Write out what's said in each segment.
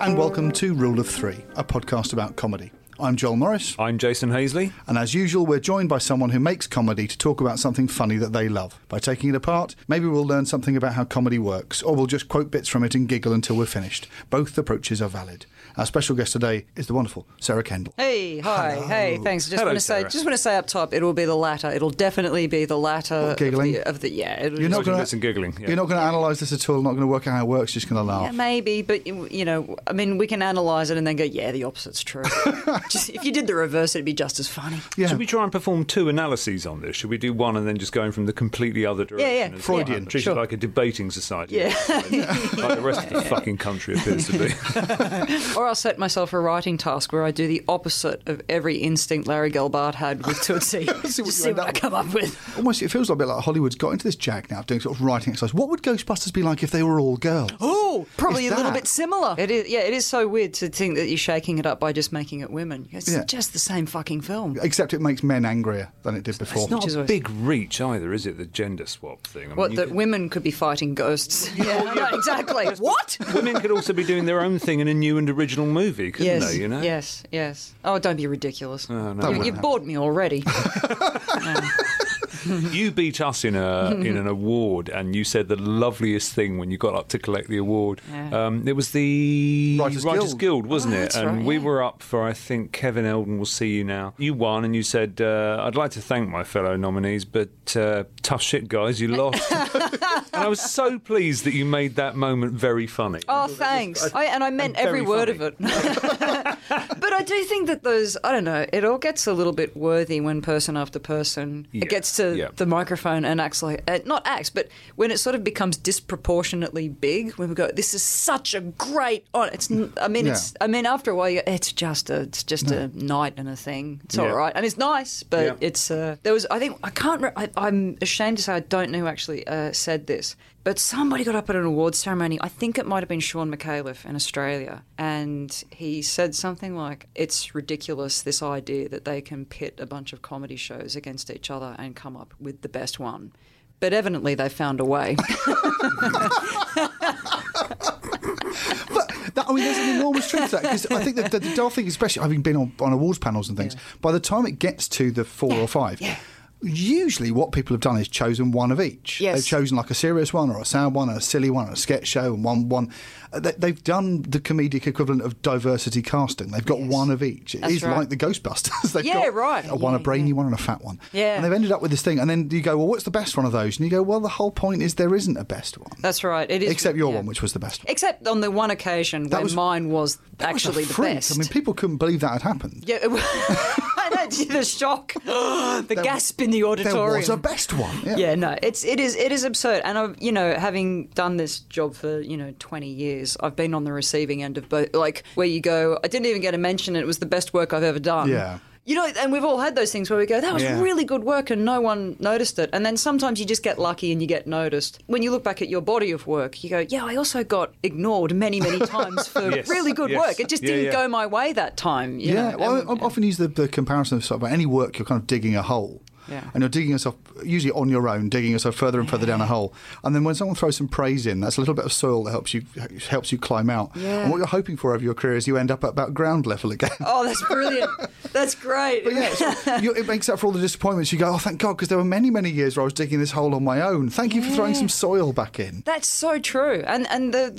And welcome to Rule of Three, a podcast about comedy. I'm Joel Morris, I'm Jason Hazeley. and as usual, we're joined by someone who makes comedy to talk about something funny that they love. By taking it apart, maybe we'll learn something about how comedy works, or we'll just quote bits from it and giggle until we're finished. Both approaches are valid. Our special guest today is the wonderful Sarah Kendall. Hey, hi, hey, thanks. Just Hello, want to say, Sarah. just want to say up top, it will be the latter. It'll definitely be the latter. What, giggling? Of the, of the yeah. It'll You're not gonna- Listen, giggling. Yeah. You're not going to analyse this at all, not going to work out how it works, just going to laugh. Yeah, maybe, but you you know, I mean, we can analyse it and then go, yeah, the opposite's true. just if you did the reverse, it'd be just as funny. Yeah. Should we try and perform two analyses on this? Should we do one and then just going from the completely other direction? yeah. as well? Freudian. Treat Sure. it like a debating society. Yeah. like the rest of the fucking country appears to be. Or I'll set myself a writing task where I do the opposite of every instinct Larry Gelbart had with Tootsie. See what just see what I come up with. Almost, it feels like a bit like Hollywood's got into this jag now, doing sort of writing exercise. What would Ghostbusters be like if they were all girls? Oh, probably Is a little bit similar. It is, yeah, it is so weird to think that you're shaking it up by just making it women. It's Yeah. just the same fucking film. Except it makes men angrier than it did before. It's not is a always- big reach either, is it? The gender swap thing. I mean, What, you that could- women could be fighting ghosts. Yeah, I know, exactly. what? Women could also be doing their own thing in a new and original movie, couldn't Yes, they? You know. yes, yes. Oh, don't be ridiculous. Oh, no, That you, have bored me already. You beat us in a in an award, and you said the loveliest thing when you got up to collect the award. Yeah. Um, it was the Writers Guild. Guild, wasn't Oh, it? And right, we yeah. were up for, I think, Kevin Eldon will see you now. You won, and you said, uh, "I'd like to thank my fellow nominees, but uh, tough shit, guys, you lost." and I was so pleased that you made that moment very funny. Oh, thanks. I, and I meant and every word funny. of it. but I do think that those, I don't know, it all gets a little bit worthy when person after person Yeah, it gets to yeah. the microphone and acts like, uh, not acts, but when it sort of becomes disproportionately big, when we go, this is such a great, oh, it's, I mean, it's, I mean, after a while, you go, it's just a, it's just a night and a thing. It's Yeah. all right. And it's nice, but Yeah. it's, uh, there was, I think, I can't, re- I, I'm ashamed to say I don't know who actually uh, said this. But somebody got up at an awards ceremony. I think it might have been Shaun Micallef in Australia, and he said something like, "It's ridiculous this idea that they can pit a bunch of comedy shows against each other and come up with the best one." But evidently, they found a way. But that, I mean, there's an enormous truth to that because I think that the, the dull thing, especially having been on, on awards panels and things, by the time it gets to the four or five, usually what people have done is chosen one of each. Yes. They've chosen like a serious one or a sad one or a silly one or a sketch show and one one. uh, They, they've done the comedic equivalent of diversity casting. They've got Yes. one of each. It That's is right. like the Ghostbusters. they've Yeah, got right. A one, a brainy yeah. one, and a fat one. Yeah. And they've ended up with this thing. And then you go, well, what's the best one of those? And you go, well, the whole point is there isn't a best one. That's right. It is Except your yeah. one, which was the best one. Except on the one occasion That when was- mine was That was actually the best. I mean, people couldn't believe that had happened. yeah, the shock, the gasp in the auditorium. There was a best one. Yeah. Yeah, no, it's it is it is absurd, and I've you know having done this job for you know twenty years, I've been on the receiving end of both, like where you go, I didn't even get a mention, it was the best work I've ever done. Yeah. You know, and we've all had those things where we go, that was Yeah. really good work and no one noticed it. And then sometimes you just get lucky and you get noticed. When you look back at your body of work, you go, yeah, I also got ignored many, many times for Yes, really good yes. work. It just Yeah, didn't yeah. go my way that time. you Yeah, know, I, I often use the, the comparison of sort of any work you're kind of digging a hole. Yeah. And you're digging yourself, usually on your own, digging yourself further and further down a hole. And then when someone throws some praise in, that's a little bit of soil that helps you helps you climb out. Yeah. And what you're hoping for over your career is you end up at about ground level again. Oh, that's brilliant. that's great. But yeah, so you, it makes up for all the disappointments. You go, oh, thank God, because there were many, many years where I was digging this hole on my own. Thank you for throwing some soil back in. That's so true. And and the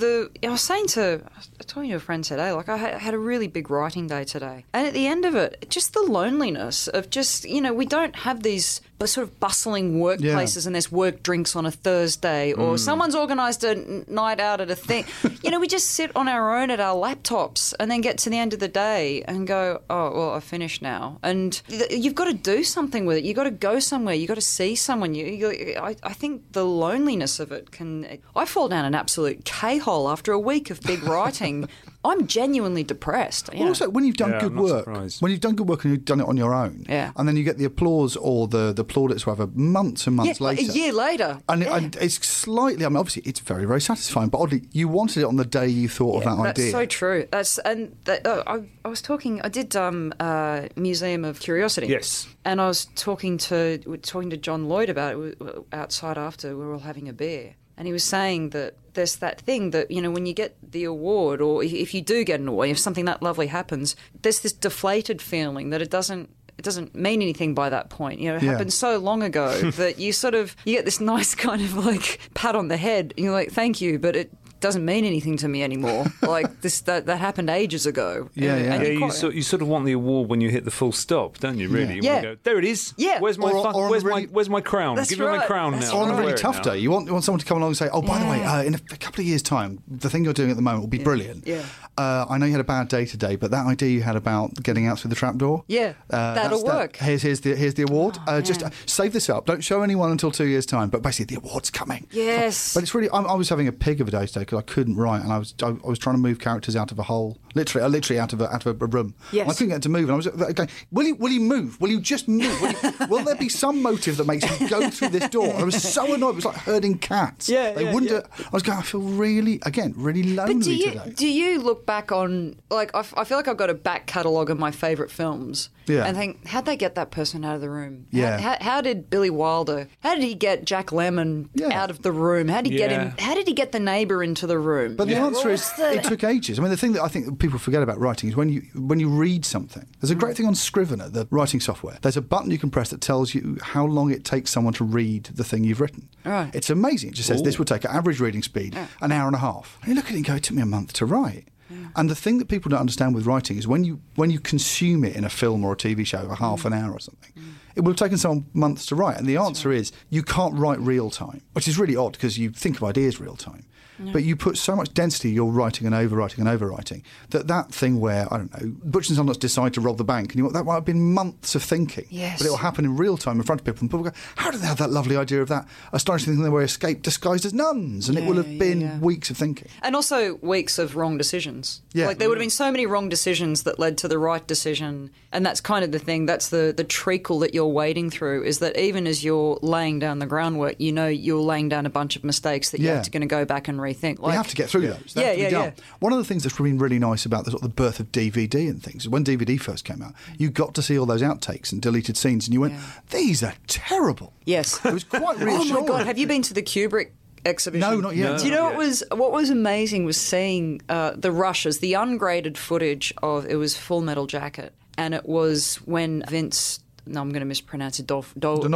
the I was saying to I was talking to a friend today, like I had a really big writing day today, and at the end of it, just the loneliness of just you know we don't have these bu- sort of bustling workplaces and there's work drinks on a Thursday or mm. someone's organised a night out at a thing. you know, we just sit on our own at our laptops and then get to the end of the day and go, oh well, I finished now, and th- you've got to do something with it. You've got to go somewhere. You've got to see someone. You, you I, I think the loneliness of it can. I fall down an absolute K hole after a week of big writing. I'm genuinely depressed. you Well, know. also, when you've done Yeah, good work, surprised. when you've done good work and you've done it on your own, Yeah. and then you get the applause or the, the plaudits, whatever, months and months yeah, like later. a year later. And, Yeah. and it's slightly, I mean, obviously, it's very, very satisfying, but oddly, you wanted it on the day you thought of that That's idea. That's so true. That's and that, uh, I, I was talking. I did um, uh, Museum of Curiosity. Yes. And I was talking to talking to John Lloyd about it outside after we were all having a beer, and he was saying that there's that thing that you know when you get the award or if- if you do get an award, if something that lovely happens, there's this deflated feeling that it doesn't. It doesn't mean anything by that point. You know, it Yeah. happened so long ago that you sort of you get this nice kind of like pat on the head. And you're like, "Thank you," but it doesn't mean anything to me anymore. like this, that that happened ages ago. Yeah, yeah. And Yeah, you you quite- sort, you sort of want the award when you hit the full stop, don't you? Really? You Yeah. wanna go, there it is. Yeah. Where's my Or- fuck- or where's really- my where's my crown? That's Give me my crown That's now. Or on a I'll really tough day, you want, you want someone to come along and say, "Oh, by the way, uh, in a, a couple of years' time, the thing you're doing at the moment will be brilliant. Yeah. Uh, I know you had a bad day today, but that idea you had about getting out through the trapdoor, Yeah, uh, that'll that's- that- work. Oh, here's, here's the here's the award. uh, just uh, save this up. Don't show anyone until two years' time. But basically, the award's coming. Yes. But it's really. I, I was having a pig of a day today because I couldn't write, and I was I, I was trying to move characters out of a hole, literally, uh, literally out of a, out of a room. Yes. And I couldn't get to move, and I was uh, going, "Will you will you move? Will you just move? Will, you, will there be some motive that makes you go through this door?" And I was so annoyed. It was like herding cats. Yeah, they yeah, wouldn't. yeah. do- I was going. I feel really again really lonely But do you today. do you look back on like I, f- I feel like I've got a back catalogue of my favourite films, Yeah. and think how'd they get that person out of the room? Yeah. How, how, how did Billy Wilder? How did he get Jack Lemmon Yeah. out of the room? How did he get him? How did he get the neighbour into the room? But the Yeah. answer is the- it took ages. I mean, the thing that I think people forget about writing is when you when you read something. There's a great mm. thing on Scrivener, the writing software. There's a button you can press that tells you how long it takes someone to read the thing you've written. Right. It's amazing. It just says this would take an average reading speed an hour and a half. And you look at it and go, it took me a month to write. And the thing that people don't understand with writing is when you when you consume it in a film or a TV show, a half an mm. hour or something, mm. it will have taken someone months to write. And the answer is you can't write real time, which is really odd because you think of ideas real time. But you put so much density, you're writing and overwriting and overwriting, that that thing where, I don't know, Butch and Sundance decide to rob the bank, and you, that might have been months of thinking. Yes. But it will happen in real time in front of people, and people go, how did they have that lovely idea of that astonishing thing they escaped disguised as nuns? And it will have Yeah, been yeah. weeks of thinking. And also weeks of wrong decisions. Yeah. Like there would have been so many wrong decisions that led to the right decision. And that's kind of the thing. That's the, the treacle that you're wading through is that even as you're laying down the groundwork, you know you're laying down a bunch of mistakes that Yeah. you're going to go back and rethink. you have to get through those. They Yeah, have to be yeah, done. yeah. One of the things that's been really nice about the, sort of the birth of DVD and things, when DVD first came out, you got to see all those outtakes and deleted scenes, and you went, these are terrible. Yes. It was quite Oh my god! Have you been to the Kubrick exhibition? No, not yet. Do you know what yet. was what was amazing was seeing uh, the rushes, the ungraded footage of it was Full Metal Jacket, and it was when Vince. No, I'm going to mispronounce it. Dolph, Dol, Dol,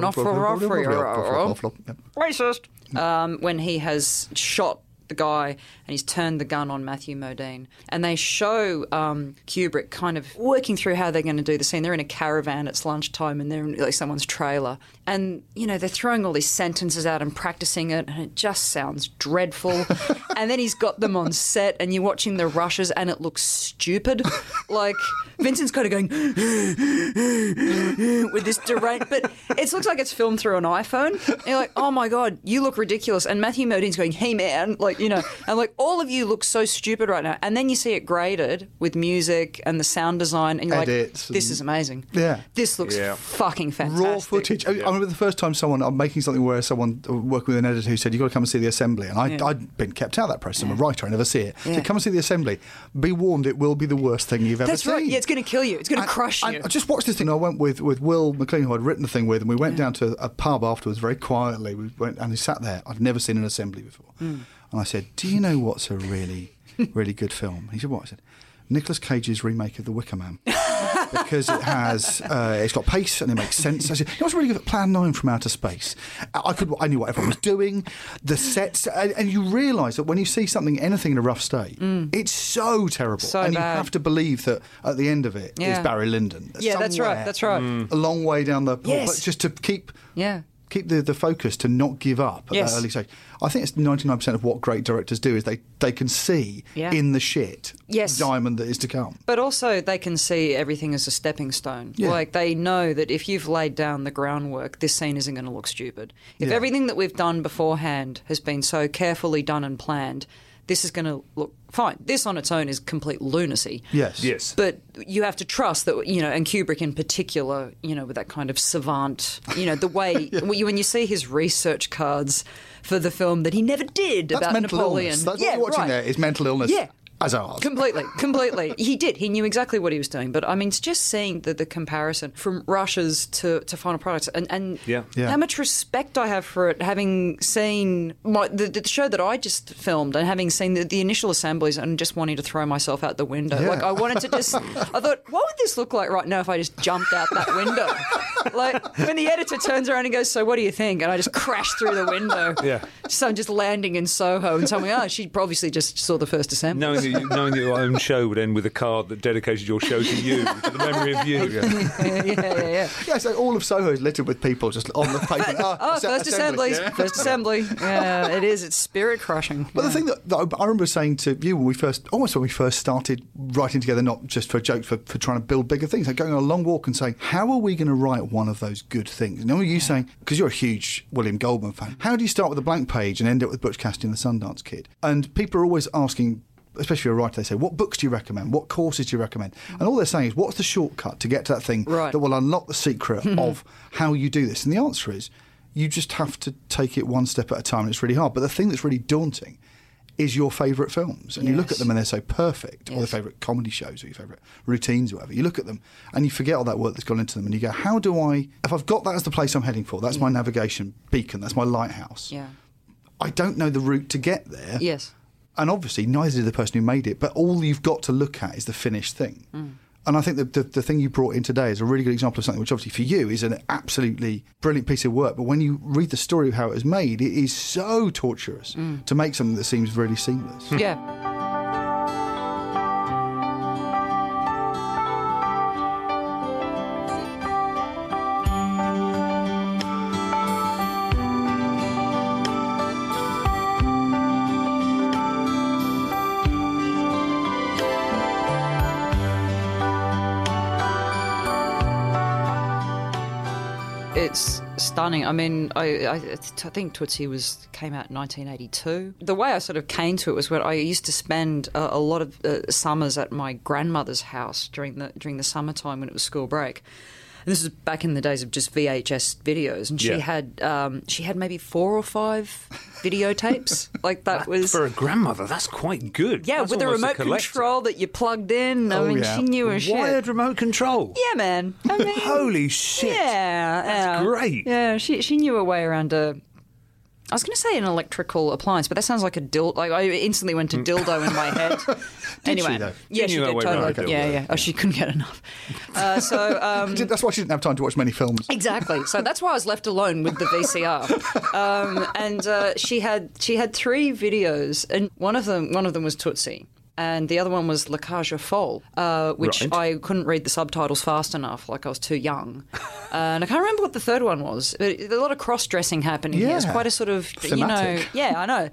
D'Onofrio. Racist. Um, when he has shot the guy and he's turned the gun on Matthew Modine, and they show um, Kubrick kind of working through how they're going to do the scene. They're in a caravan. It's lunchtime, and they're in like someone's trailer, and you know they're throwing all these sentences out and practicing it, and it just sounds dreadful. and then he's got them on set, and you're watching the rushes, and it looks stupid. like Vincent's kind of going with this deranged, but it looks like it's filmed through an iPhone. And you're like, oh my god, you look ridiculous. And Matthew Modine's going, hey man, like you know, and like all of you look so stupid right now. And then you see it graded with music and the sound design, and you're Edits like, this and- is amazing. Yeah. This looks Yeah. fucking fantastic. raw footage. I, I remember the first time someone I'm making something where someone uh, working with an editor who said you've got to come and see the assembly, and I, Yeah. I'd been kept out of that process. I'm a writer, I never see it. Yeah. So come and see the assembly. Be warned, it will be the worst thing you've ever seen. That's seen. right. Yeah, it's going to kill you. It's going to crush you. I just watched this thing. I went with, with Will McLean, who I'd written the thing with, and we went down to a pub afterwards very quietly. We went and he sat there. I'd never seen an assembly before. Hmm. And I said, Do you know what's a really, really good film? He said, What? I said, "Nicolas Cage's remake of The Wicker Man. because it has, uh, it's got pace and it makes sense. I said, you know what's really good at Plan 9 from Outer Space? I could, I knew what everyone was doing, the sets, and, and you realise that when you see something, anything in a rough state, it's so terrible. So and you have to believe that at the end of it is Yeah. Barry Lyndon. Yeah, that's right, that's right. A long way down the Yes. but just to keep Yeah. Keep the, the focus to not give up at Yes. that early stage. I think it's ninety nine percent of what great directors do is they, they can see Yeah. in the shit Yes. diamond that is to come. But also, they can see everything as a stepping stone. Yeah. Like, they know that if you've laid down the groundwork, this scene isn't going to look stupid. If Yeah. everything that we've done beforehand has been so carefully done and planned, this is going to look fine. This on its own is complete lunacy. Yes. Yes. But you have to trust that, you know, and Kubrick in particular, you know, with that kind of savant, you know, the way when, you, when you see his research cards for the film that he never did That's about mental Napoleon. illness. That's yeah, what you're watching right. there is mental illness Yeah. As ours. Completely, completely. He did. He knew exactly what he was doing. But I mean, it's just seeing the, the comparison from rushes to, to final products and, and Yeah. Yeah. how much respect I have for it, having seen my, the, the show that I just filmed and having seen the, the initial assemblies and just wanting to throw myself out the window. Yeah. Like, I wanted to just, I thought, what would this look like right now if I just jumped out that window? like, when the editor turns around and goes, So what do you think? And I just crash through the window. Yeah. So I'm just landing in Soho and someone, oh, she obviously just saw the first assembly. Knowing that, you, knowing that your own show would end with a card that dedicated your show to you, to the memory of you. yeah, yeah, yeah. Yeah, so all of Soho is littered with people just on the paper. Oh, asse- first assembly. assemblies, first assembly. Yeah, it is. It's spirit crushing. But the thing that, that I remember saying to you when we first, almost when we first started writing together, not just for jokes, for, for trying to build bigger things, like going on a long walk and saying, how are we going to write one of those good things? And then you saying, because you're a huge William Goldman fan, how do you start with a blank page and end up with Butch Cassidy and the Sundance Kid? And people are always asking, especially if you're a writer, they say, what books do you recommend? What courses do you recommend? And all they're saying is, what's the shortcut to get to that thing Right. that will unlock the secret of how you do this? And the answer is, you just have to take it one step at a time. and It's really hard. But the thing that's really daunting is your favourite films. And you look at them and they're so perfect, or the favourite comedy shows, or your favourite routines, or whatever. You look at them and you forget all that work that's gone into them. And you go, how do I, if I've got that as the place I'm heading for, that's my mm. navigation beacon, that's my lighthouse. Yeah. I don't know the route to get there. Yes. And obviously, neither did the person who made it. But all you've got to look at is the finished thing. Mm. And I think that the, the thing you brought in today is a really good example of something which, obviously, for you is an absolutely brilliant piece of work. But when you read the story of how it was made, it is so torturous Mm. to make something that seems really seamless. Yeah. Stunning. I mean, I, I, I think Tootsie was came out in 1982. The way I sort of came to it was when I used to spend a, a lot of uh, summers at my grandmother's house during the during the summertime when it was school break. This is back in the days of just VHS videos, and she Yeah. had um, she had maybe four or five videotapes. like that was For a grandmother, that's quite good. yeah, That's with a remote control that you plugged in. I Oh, mean, yeah. she knew her shit. Wired remote control. Yeah, man. I mean, Holy shit. Yeah, That's yeah. great. Yeah, she she knew her way around a. I was going to say an electrical appliance, but that sounds like a dildo. Like I instantly went to dildo in my head. anyway, she, though? yeah, She she did totally. a yeah, yeah. Oh, she couldn't get enough. Uh, so um, That's why she didn't have time to watch many films. Exactly. So that's why I was left alone with the VCR. Um, and uh, she had she had three videos, and one of them one of them was Tootsie. And the other one was La Cage aux Folles, uh, which Right. I couldn't read the subtitles fast enough, like I was too young. Uh, and I can't remember what the third one was. But a lot of cross dressing happening here. It's Yeah. quite a sort of, you know, yeah, I know.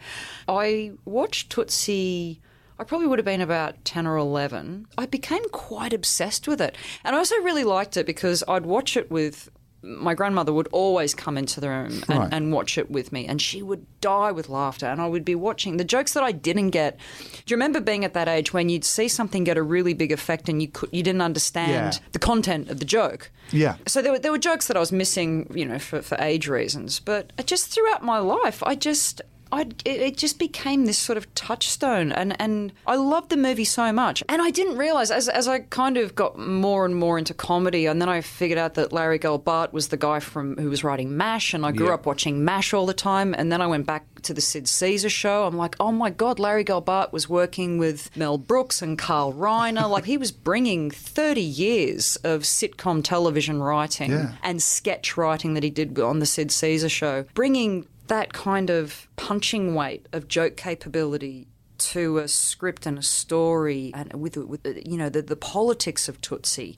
I watched Tootsie. I probably would have been about 10 or 11. I became quite obsessed with it. And I also really liked it because I'd watch it with my grandmother would always come into the room and, Right. and watch it with me, and she would die with laughter. And I would be watching the jokes that I didn't get. Do you remember being at that age when you'd see something get a really big effect and you could you didn't understand Yeah. the content of the joke? Yeah. So there were, there were jokes that I was missing, you know, for, for age reasons. But just throughout my life, I just. I, it, it just became this sort of touchstone, and, and I loved the movie so much. And I didn't realize, as, as I kind of got more and more into comedy, and then I figured out that Larry Gelbart was the guy from who was writing MASH, and I grew up watching MASH all the time. And then I went back to the Sid Caesar show. I'm like, oh my God, Larry Gelbart was working with Mel Brooks and Carl Reiner. like, he was bringing 30 years of sitcom television writing Yeah. and sketch writing that he did on the Sid Caesar show, bringing that kind of punching weight of joke capability to a script and a story, and with, with you know the, the politics of Tootsie.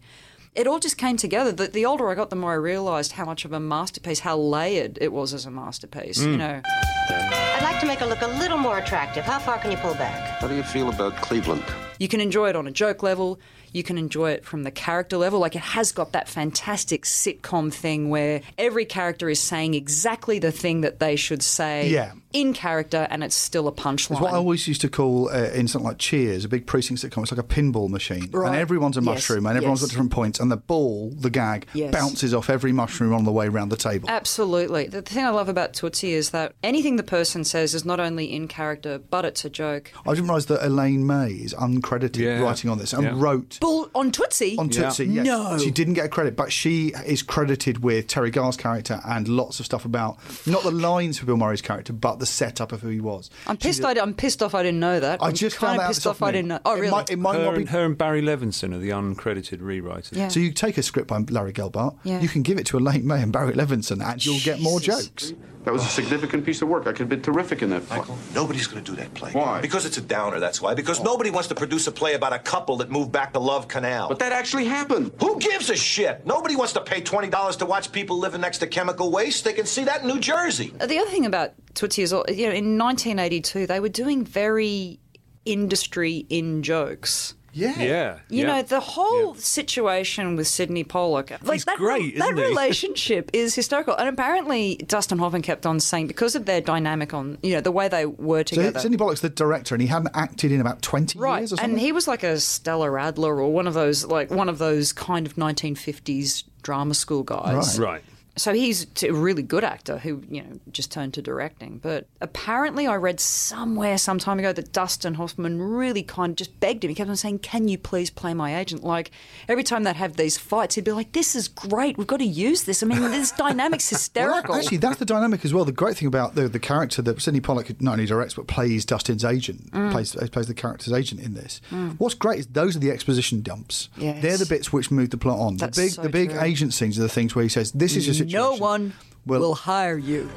It all just came together. The, the older I got, the more I realised how much of a masterpiece, how layered it was as a masterpiece. You mm. know, I'd like to make her look a little more attractive. How far can you pull back? How do you feel about Cleveland? You can enjoy it on a joke level. You can enjoy it from the character level. Like it has got that fantastic sitcom thing where every character is saying exactly the thing that they should say Yeah. In character, and it's still a punchline. It's what I always used to call uh, in something like Cheers, a big precinct sitcom. It's like a pinball machine, Right. and everyone's a Yes, mushroom, and everyone's yes. got different points, and the ball, the gag, Yes. bounces off every mushroom on the way around the table. Absolutely. The thing I love about Tootsie is that anything the person says is not only in character, but it's a joke. I didn't realise that Elaine May is uncredited Yeah. writing on this and Yeah. wrote Bull on Tootsie. on Tootsie. yes. No. She didn't get a credit, but she is credited with Teri Garr's character and lots of stuff about not the lines for Bill Murray's character, but the setup of who he was. I'm pissed. I, am pissed off. I didn't know that. I I'm just kind found of out pissed off. I didn't know. Oh, It really? might- it might Her not be and, her and Barry Levinson are the uncredited rewriters. Yeah. So you take a script by Larry Gelbart, Yeah. you can give it to Elaine May and Barry Levinson, and you'll get more jokes. That was a significant piece of work. I could have been terrific in that play. Michael, nobody's going to do that play. Why? Because it's a downer, that's why. Because nobody wants to produce a play about a couple that moved back to Love Canal. But that actually happened. Who gives a shit? Nobody wants to pay $20 to watch people living next to chemical waste. They can see that in New Jersey. Uh, the other thing about Tootsie is, uh, you know, in 1982 they were doing very industry in jokes. Yeah. Yeah. You yeah. know, the whole Yeah. situation with Sidney Pollack, like He's that, great, that isn't he? relationship is historical. And apparently, Dustin Hoffman kept on saying because of their dynamic on, you know, the way they were So together. Sidney Pollack's the director, and he hadn't acted in about 20 Right, years or something. and he was like a Stella Adler or one of those, like one of those kind of 1950s drama school guys. Right. Right. So he's a really good actor who, you know, just turned to directing. But apparently, I read somewhere some time ago that Dustin Hoffman really kind of just begged him. He kept on saying, "Can you please play my agent?" Like every time they'd have these fights, he'd be like, "This is great. We've got to use this. I mean, this dynamic's Well, hysterical." actually, that's the dynamic as well. The great thing about the, the character that Sidney Pollack not only directs but plays Dustin's agent, Mm. plays plays the character's agent in this. What's great is those are the exposition dumps. Yes. They're the bits which move the plot on. That's the big so the big true. agent scenes are the things where he says, "This is your situation." no one Well- will hire you.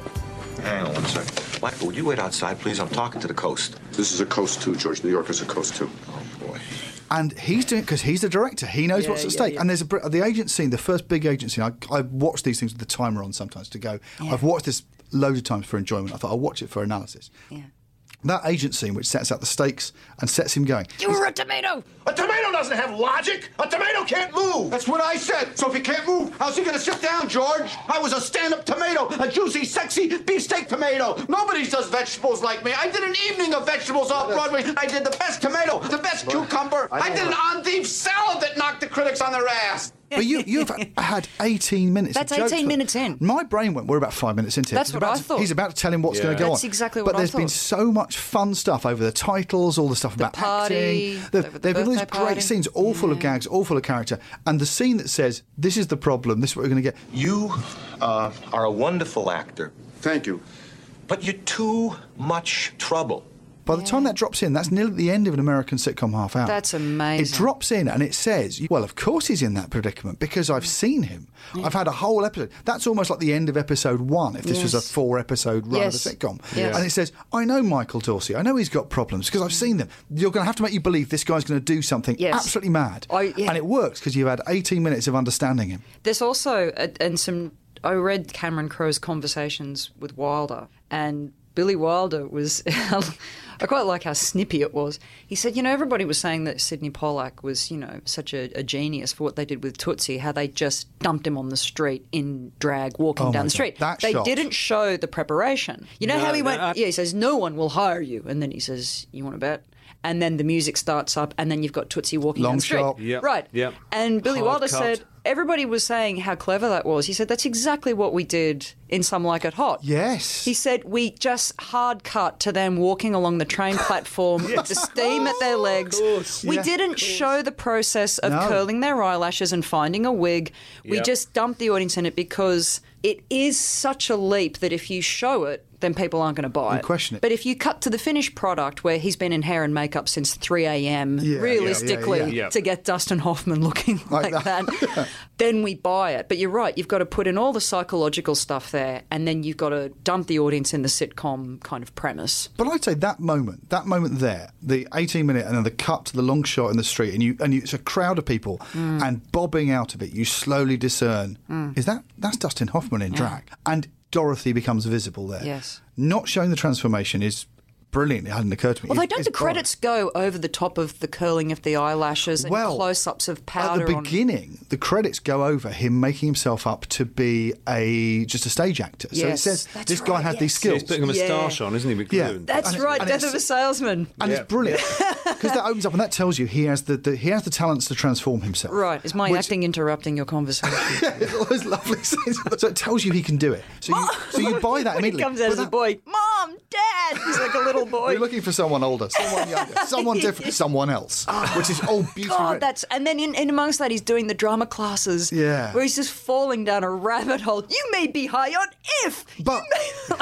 Hang on one second. Michael, would you wait outside, please? I'm talking to the coast. This is a coast too, George. New York is a coast too. Oh, boy. And he's doing it because he's the director. He knows Yeah, what's at yeah, stake. yeah. And there's a the agent scene, the first big agent scene. I, I watch these things with the timer on sometimes to go. I've watched this loads of times for enjoyment. I thought I'll watch it for analysis. Yeah. That agent scene, which sets out the stakes and sets him going. You were a tomato. A tomato doesn't have logic. A tomato can't move. That's what I said. So if he can't move, how's he gonna sit down, George? I was a stand-up tomato, a juicy, sexy beefsteak tomato. Nobody does vegetables like me. I did an evening of vegetables off Broadway. I did the best tomato, the best cucumber. I did an endive salad that knocked the critics on their ass. But you, you've had 18 minutes. That's of 18 for- minutes in. My brain went, we're about five minutes into it. That's He's what about I to- thought. He's about to tell him what's Yeah. going to go That's on. exactly But what I there's been so much fun stuff over the titles, all the stuff about party, acting. The, the there have been these birthday great party. scenes, all full of gags, all full of character. And the scene that says, this is the problem, this is what we're going to get. You uh, are a wonderful actor, Thank you. but you're too much trouble. By the time that drops in, that's nearly the end of an American sitcom half hour. That's amazing. It drops in and it says, well, of course he's in that predicament because I've mm. seen him. I've had a whole episode. That's almost like the end of episode one if this was a four episode run Yes. of a sitcom. Yes. And it says, I know Michael Dorsey. I know he's got problems because I've mm. seen them. You're going to have to make you believe this guy's going to do something Yes. absolutely mad. I- yeah. And it works because you've had 18 minutes of understanding him. There's also, and some, I read Cameron Crowe's conversations with Wilder, and Billy Wilder was. I quite like how snippy it was. He said, you know, everybody was saying that Sidney Pollack was, you know, such a, a genius for what they did with Tootsie, how they just dumped him on the street in drag, walking Oh down the street. that they shot. didn't show the preparation. You know No, how he no, went? I- yeah, he says, no one will hire you. And then he says, you want to bet? And then the music starts up, and then you've got Tootsie walking Long down the street. shot. Yep, Right. yep. And Billy Hard Wilder cut. said, everybody was saying how clever that was. He said, that's exactly what we did in Some Like It Hot. Yes. He said we just hard cut to them walking along the train platform with the steam at their legs. We Yeah. didn't show the process of No. curling their eyelashes and finding a wig. We Yep. just dumped the audience in it because it is such a leap that if you show it, then people aren't going to buy it. question it. But if you cut to the finished product where he's been in hair and makeup since 3 a.m., Yeah, realistically, yeah, yeah. to get Dustin Hoffman looking like, Like that, that. then we buy it. But you're right, you've got to put in all the psychological stuff there, and then you've got to dump the audience in the sitcom kind of premise. But I'd say that moment, that moment there, the 18 minute and then the cut to the long shot in the street, and you and you, it's a crowd of people, Mm. and bobbing out of it, you slowly discern is that that's Dustin Hoffman in drag, and Dorothy becomes visible there. Yes. Not showing the transformation is brilliant. It hadn't occurred to me. Although, It's- don't the credits go over the top of the curling of the eyelashes and Well, close ups of powder? At powder? the on- beginning, the credits go over him making himself up to be a just a stage actor. So it says that's this guy right, had these yes. skills. He's putting a moustache Yeah. on, isn't he? With Yeah. glue? That's And right, and Death of a Salesman. and Yeah. it's brilliant because that opens up and that tells you he has the, the he has the talents to transform himself. Right, is my Which- acting interrupting your conversation? yeah, It's always lovely. So it tells you he can do it. So you, so you buy that when he comes out But as a boy, Mom, Dad! He's like a little boy. You're looking for someone older, someone younger, someone different, someone else, ah. which is all beautiful. God, that's and then in, in amongst that he's doing the drama classes. Yeah. where he's just falling down a rabbit hole. You may be high on if, But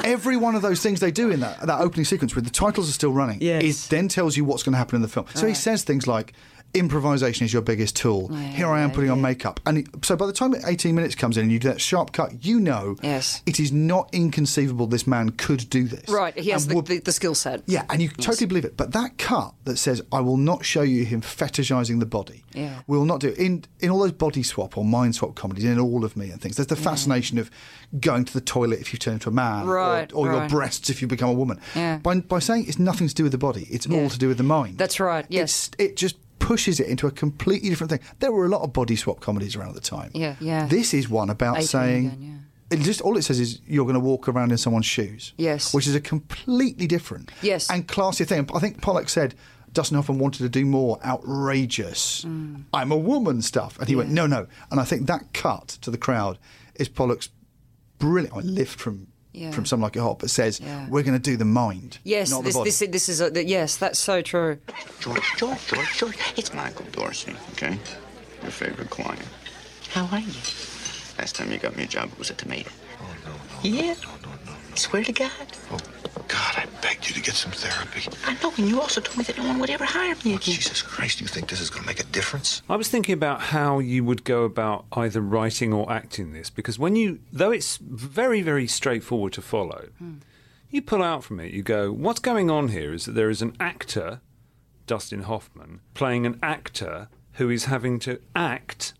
every one of those things they do in that that opening sequence, where the titles are still running, Yes. it then tells you what's going to happen in the film. So he says things like. Improvisation is your biggest tool. Oh, Here I am putting on makeup, and it- so by the time 18 minutes comes in and you do that sharp cut, you know Yes. it is not inconceivable this man could do this. right, he has the, the, the skill set. Yeah, and you totally believe it. But that cut that says, "I will not show you him fetishizing the body," Yeah. we will not do it in in all those body swap or mind swap comedies. In all of me and things, there's the fascination of going to the toilet if you turn into a man, or- Right, or, your right. breasts if you become a woman. Yeah. By by saying it's nothing to do with the body, it's Yeah. all to do with the mind. That's right, yes. It's, it just pushes it into a completely different thing. There were a lot of body swap comedies around at the time. Yeah, yeah. This is one about 18 saying. again, yeah. It just all it says is you're going to walk around in someone's shoes. Yes. which is a completely different Yes. and classy thing. I think Pollack said Dustin Hoffman wanted to do more outrageous Mm. "I'm a woman" stuff, and he went no, no. And I think that cut to the crowd is Pollack's brilliant I lift from Yeah. from something like a hot, but says Yeah. we're going to do the mind, Yes, not this, the body. this this is a, yes, that's so true. George, George, George, George. It's Michael Dorsey, okay? Your favorite client. How are you? Last time you got me a job, it was a tomato. Oh no. no yeah? Swear to God. Oh, God, I begged you to get some therapy. I know, and you also told me that no one would ever hire me oh, again. Jesus Christ, do you think this is going to make a difference? I was thinking about how you would go about either writing or acting this because when you, though it's very, very straightforward to follow, hmm. you pull out from it, you go, what's going on here is that there is an actor, Dustin Hoffman, playing an actor who is having to act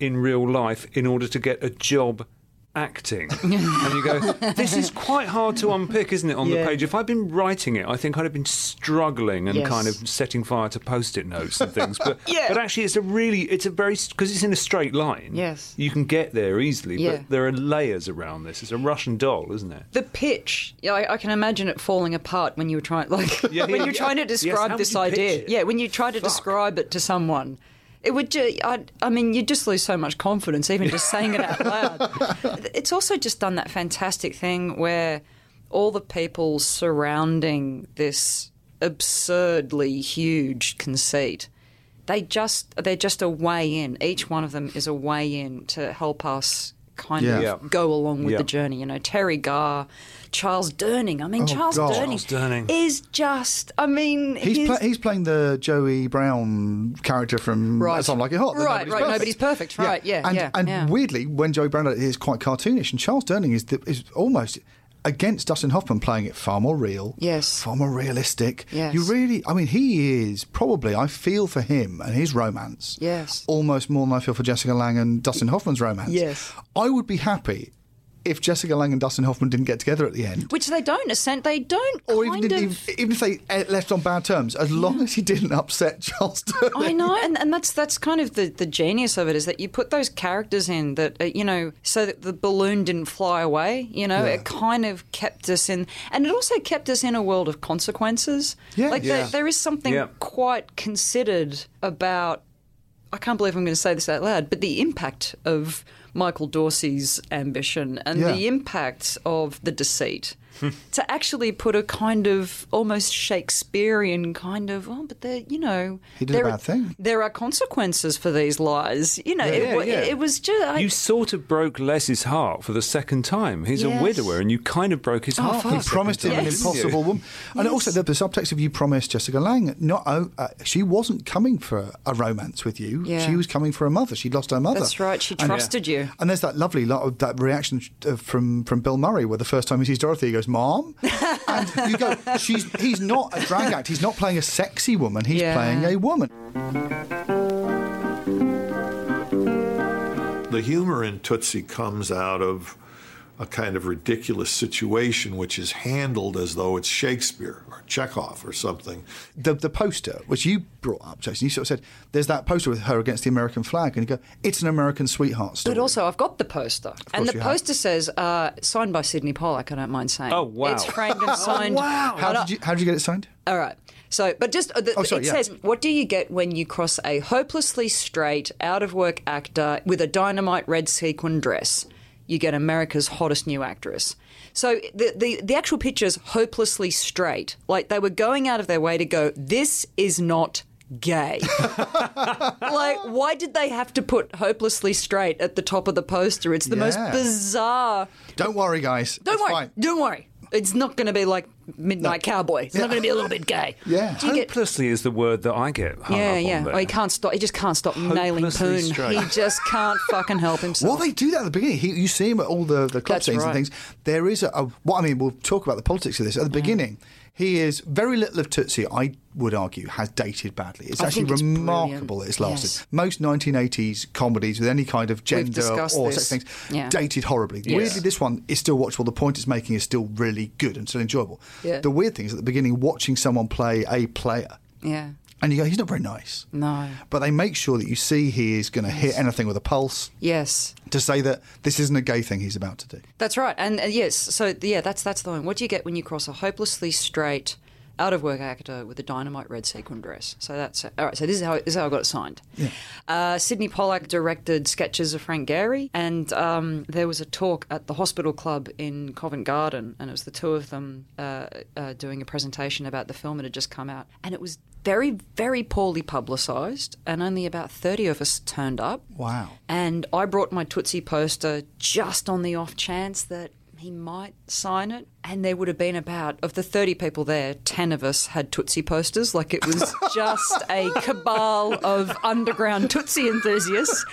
in real life in order to get a job acting. and you go, this is quite hard to unpick, isn't it, on Yeah. the page? If I'd been writing it, I think I'd have been struggling and Yes. kind of setting fire to post-it notes and things. But Yeah. but actually, it's a really, it's a very because it's in a straight line. Yes. you can get there easily. Yeah. But there are layers around this. It's a Russian doll, isn't it? The pitch, yeah, I, I can imagine it falling apart when you were trying, like when you're trying to describe how this would you pitch idea. Yeah, when you try to describe it to someone, it would. Ju- I, I mean, you just lose so much confidence even just saying it out loud. It's also just done that fantastic thing where all the people surrounding this absurdly huge conceit. They just they're just a way in. Each one of them is a way in to help us kind Yeah. of Yeah. go along with Yeah. the journey. You know, Teri Garr, Charles Durning. I mean, Oh, Charles God. Durning, Charles Durning. is just. I mean, He's, his- pla- he's playing the Joey Brown character from Right. Something Like It Hot. the Right, right, Nobody's Perfect, right, yeah, and, yeah, And yeah. weirdly, when Joey Brown is quite cartoonish, and Charles Durning is, the, is almost against Dustin Hoffman playing it far more real. Yes. Far more realistic. Yes. You really, I mean, he is probably, I feel for him and his romance. Yes. Almost more than I feel for Jessica Lange and Dustin Hoffman's romance. Yes. I would be happy if Jessica Lange and Dustin Hoffman didn't get together at the end, Which they don't assent. They don't. or kind even, of, if, even if they uh, left on bad terms, as long as he didn't upset Charles Sterling. I know, and, and that's that's kind of the, the genius of it is that you put those characters in that uh, you know so that the balloon didn't fly away. You know, Yeah. it kind of kept us in, and it also kept us in a world of consequences. Yeah. like Yeah. There, there is something Yeah. quite considered about. I can't believe I'm going to say this out loud, but the impact of Michael Dorsey's ambition and Yeah. the impact of the deceit. to actually put a kind of almost Shakespearean kind of, oh, but there, you know, He did a bad are- thing. There are consequences for these lies. You know, it, Yeah, yeah. it was just. I, You sort of broke Les's heart for the second time. He's Yes. a widower, and you kind of broke his Oh, heart. for fuck. the You promised him time, an Yes. didn't you? impossible woman, and also the, the subtext of you promised Jessica Lange. Not oh, uh, she wasn't coming for a romance with you. Yeah. She was coming for a mother. She'd lost her mother. That's right, she And- trusted you. And there's that lovely lot of that reaction uh, from from Bill Murray, where the first time he sees Dorothy, he goes, "Mom," and you go, "She's he's not a drag act. He's not playing a sexy woman. He's Yeah. playing a woman." The humor in Tootsie comes out of a kind of ridiculous situation which is handled as though it's Shakespeare or Chekhov or something. The the poster, which you brought up, Jason, you sort of said, "There's that poster with her against the American flag," and you go, "It's an American sweetheart story." but also, I've got the poster, and the you have. poster says uh, signed by Sidney Pollack. I don't mind saying. Oh, wow. It's framed and signed. How I don't- did you how did you get it signed? All right. So, but just uh, the, Oh, sorry, it yeah. says, what do you get when you cross a hopelessly straight, out of work actor with a dynamite red sequin dress? You get America's hottest new actress. So the, the the actual picture is hopelessly straight. Like they were going out of their way to go. This is not gay. like, why did they have to put hopelessly straight at the top of the poster? It's the most bizarre. Don't worry, guys. Don't It's worry. fine. Don't worry. It's not going to be like Midnight Cowboy. It's not going to be a little bit gay. Yeah. Do you get- Hopelessly is the word that I get hung yeah, up on yeah. there. Oh, he can't stop. He just can't stop nailing poon. straight. He just can't fucking help himself. Well, they do that at the beginning. He, you see him at all the, the club That's scenes right. and things. There is a, a what I mean. We'll talk about the politics of this at the mm. beginning. He is very little of Tootsie. I would argue has dated badly. It's I actually think it's remarkable brilliant. that it's lasted. Yes. Most 1980s comedies with any kind of gender or this. sex things Yeah. dated horribly. Yes. Weirdly, this one is still watchable. The point it's making is still really good and still enjoyable. Yeah. The weird thing is at the beginning, watching someone play a player, yeah. And you go, he's not very nice. No. But they make sure that you see he is going to hit anything with a pulse Yes. to say that this isn't a gay thing he's about to do. That's right. And uh, yes, so yeah, that's that's the one. What do you get when you cross a hopelessly straight, out of work actor with a dynamite red sequin dress? So that's all right. So this is how this is how I got it signed. Uh, Sidney Pollack directed sketches of Frank Gehry, and um, there was a talk at the Hospital Club in Covent Garden, and it was the two of them uh, uh, doing a presentation about the film that had just come out, and it was very, very poorly publicised, and only about thirty of us turned up. Wow. And I brought my Tootsie poster just on the off chance that he might sign it. And there would have been about, of the 30 people there, 10 of us had Tootsie posters. Like it was just a cabal of underground Tootsie enthusiasts.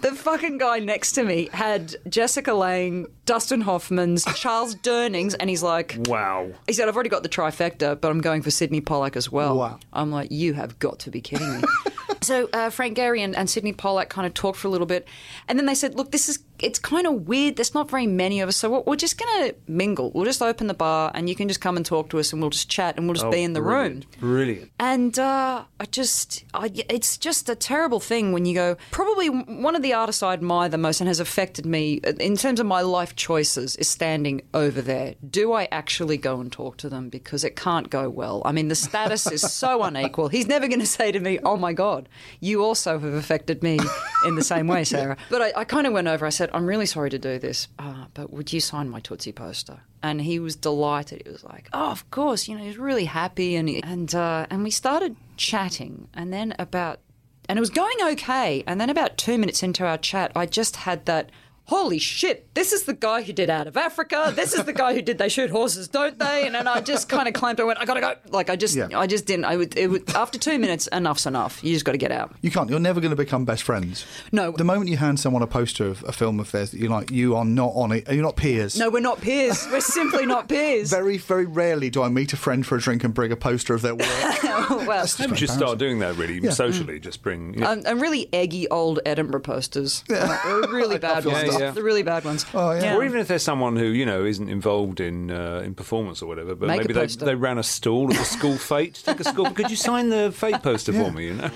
The fucking guy next to me had Jessica Lange, Dustin Hoffman's, Charles Durnings, and he's like, Wow. he said, I've already got the trifecta, but I'm going for Sidney Pollack as well. Wow. I'm like, you have got to be kidding me. so uh, Frank Gehry and, and Sidney Pollack kind of talked for a little bit. And then they said, look, this is, it's kind of weird. There's not very many of us. So we're, we're just going to mingle. We'll just open the bar and you can just come and talk to us and we'll just chat and we'll just Oh, be in the room. brilliant. Brilliant. And uh, I just, I, it's just a terrible thing when you go. Probably one of the artists I admire the most and has affected me in terms of my life choices is standing over there. Do I actually go and talk to them? Because it can't go well. I mean, the status is so unequal. He's never going to say to me, Oh my God, you also have affected me in the same way, Sarah. But I, I kind of went over, I said, I'm really sorry to do this, uh, but would you sign my Tootsie poster? and he was delighted. He was like, "Oh, of course," you know. He was really happy, and he, and uh, and we started chatting, and then about and it was going okay, and then about two minutes into our chat, I just had that. Holy shit! This is the guy who did Out of Africa. This is the guy who did They Shoot Horses, Don't They? And then I just kind of clamped. I went, I gotta go. Like I just, Yeah. I just didn't. I would, it would. After two minutes, enough's enough. You just got to get out. You can't. You're never going to become best friends. No. The moment you hand someone a poster of a film of theirs that you like, you are not on it. You're not peers. No, we're not peers. We're simply not peers. Very, very rarely do I meet a friend for a drink and bring a poster of their work. well, That's Maybe we should start doing that really socially. Just bring. You know, Um, and really eggy old Edinburgh posters. Like, they're really bad feel ones. Ones, Yeah. the really bad ones. Oh, yeah. Or even if there's someone who you know isn't involved in uh, in performance or whatever, but Make maybe they, they ran a stall at the school fete. Take a school. Could you sign the fete poster for me? You know.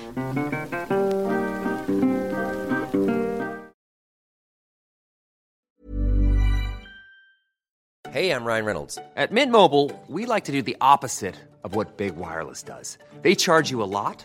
Hey, I'm Ryan Reynolds. At Mint Mobile, we like to do the opposite of what Big Wireless does. They charge you a lot,